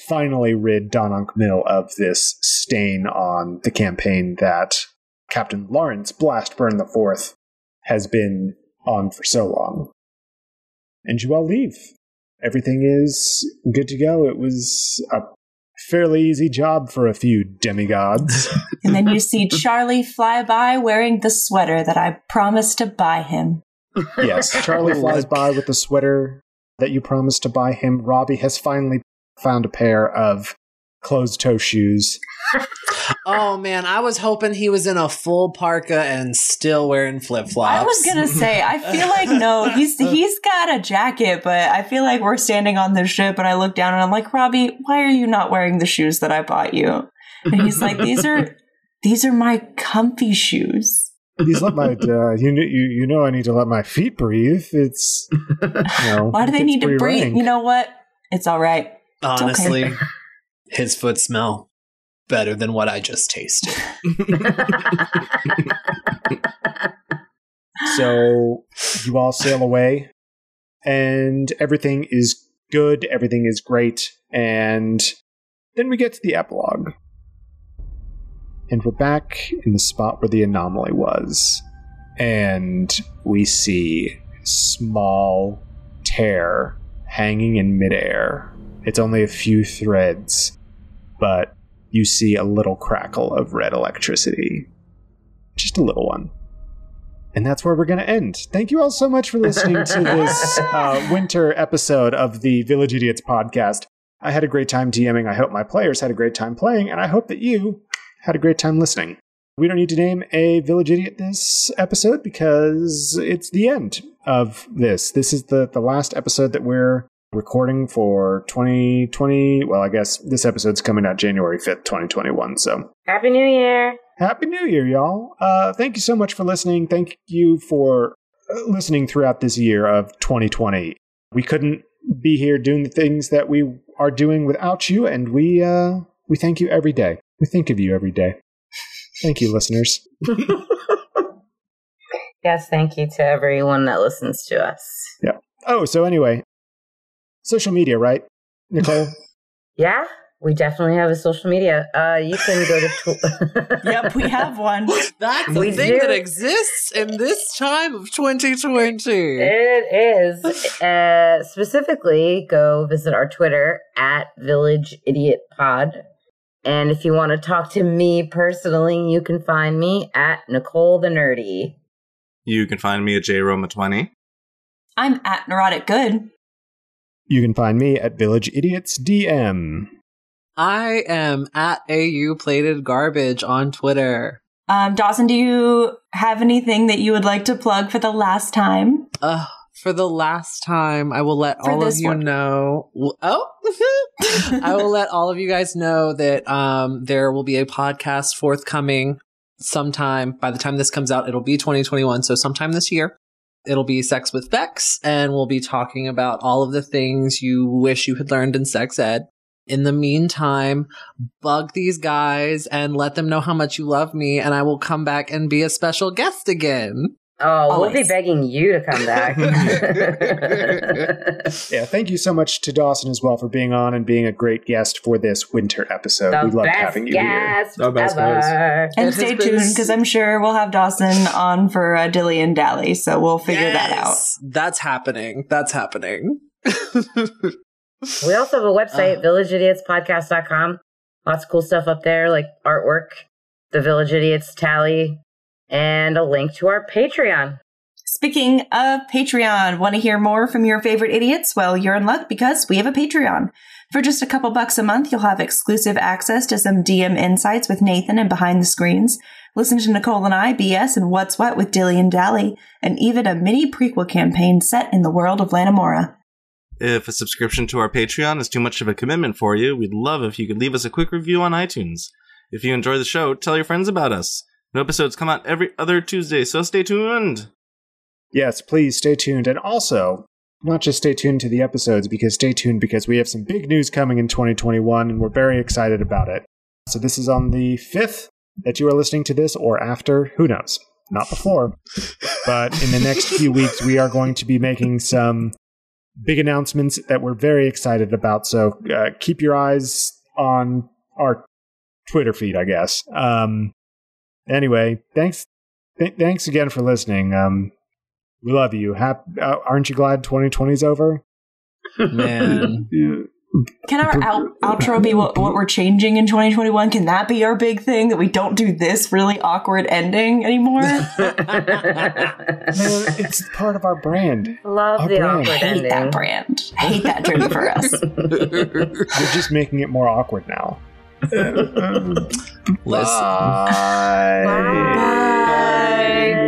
finally rid dononk mill of this stain on the campaign that captain lawrence blastburn the fourth has been on for so long and you all leave everything is good to go it was a fairly easy job for a few demigods And then you see Charlie fly by wearing the sweater that I promised to buy him. Yes, Charlie flies by with the sweater that you promised to buy him. Robbie has finally found a pair of closed toe shoes. Oh man, I was hoping he was in a full parka and still wearing flip flops. I was gonna say, I feel like no, he's he's got a jacket, but I feel like we're standing on the ship, and I look down and I'm like, Robbie, why are you not wearing the shoes that I bought you? And he's like, these are these are my comfy shoes. These let my uh, you, you you know I need to let my feet breathe. It's you know, Why do they need to breathe? rank. You know what? It's all right. Honestly, his foot smell better than what I just tasted. So you all sail away, and everything is good. Everything is great, and then we get to the epilogue, and we're back in the spot where the anomaly was, and we see small tear hanging in midair. It's only a few threads, but you see a little crackle of red electricity. Just a little one. And that's where we're going to end. Thank you all so much for listening to this uh, winter episode of the Village Idiots podcast. I had a great time DMing. I hope my players had a great time playing, and I hope that you had a great time listening. We don't need to name a village idiot this episode because it's the end of this. This is the, the last episode that we're recording for 2020. Well, I guess this episode's coming out January 5th, 2021. So Happy New Year. Happy New Year, y'all. Uh, thank you so much for listening. Thank you for uh, listening throughout this year of 2020. We couldn't be here doing the things that we are doing without you, and we uh, we thank you every day. We think of you every day. Thank you, listeners. Yes, thank you to everyone that listens to us. Yeah. Oh, so anyway, social media, right, Nicole? Yeah, we definitely have a social media. Uh, you can go to. Tw- Yep, we have one. That's We the thing do. that exists in this time of 2020. It is. Uh, specifically, go visit our Twitter at Village Idiot Pod. And if you want to talk to me personally, you can find me at Nicole the Nerdy. You can find me at jroma20. I'm at Neurotic Good. You can find me at Village Idiots DM. I am at AU Plated Garbage on Twitter. Um, Dawson, do you have anything that you would like to plug for the last time? Uh, for the last time, I will let For all of you one. know. Oh, I will let all of you guys know that um, there will be a podcast forthcoming sometime. By the time this comes out, it'll be 2021, so sometime this year. It'll be Sex with Bex, and we'll be talking about all of the things you wish you had learned in sex ed. In the meantime, bug these guys and let them know how much you love me, and I will come back and be a special guest again. Oh, we'll be begging you to come back. Yeah, thank you so much to Dawson as well for being on and being a great guest for this winter episode. the we loved having you here. The best ever. And It stay tuned because I'm sure we'll have Dawson on for uh, Dilly and Dally, so we'll figure that out. That's happening. That's happening. We also have a website, Uh. villageidiotspodcast.com. Lots of cool stuff up there, like artwork, the Village Idiots tally, and a link to our Patreon. Speaking of Patreon, want to hear more from your favorite idiots? Well, you're in luck because we have a Patreon. For just a couple bucks a month, you'll have exclusive access to some DM insights with Nathan and behind the screens. Listen to Nicole and I BS and What's What with Dilly and Dally, and even a mini prequel campaign set in the world of Lanamora. If a subscription to our Patreon is too much of a commitment for you, we'd love if you could leave us a quick review on iTunes. If you enjoy the show, tell your friends about us. New episodes come out every other Tuesday, so stay tuned. Yes, please stay tuned. And also, not just stay tuned to the episodes, because stay tuned because we have some big news coming in 2021 and we're very excited about it. So, this is on the 5th that you are listening to this or after. Who knows? Not before. but in the next few weeks, we are going to be making some big announcements that we're very excited about. So, uh, keep your eyes on our Twitter feed, I guess. Um, anyway, thanks. Th- thanks again for listening. Um, we love you. Hap- uh, aren't you glad 2020 is over? Man. Can our out- outro be what, what we're changing in 2021? Can that be our big thing that we don't do this really awkward ending anymore? Man, it's part of our brand. Love Our the brand. awkward hate that ending. brand. Hate that journey for us. We're just making it more awkward now. Listen. Bye. Bye.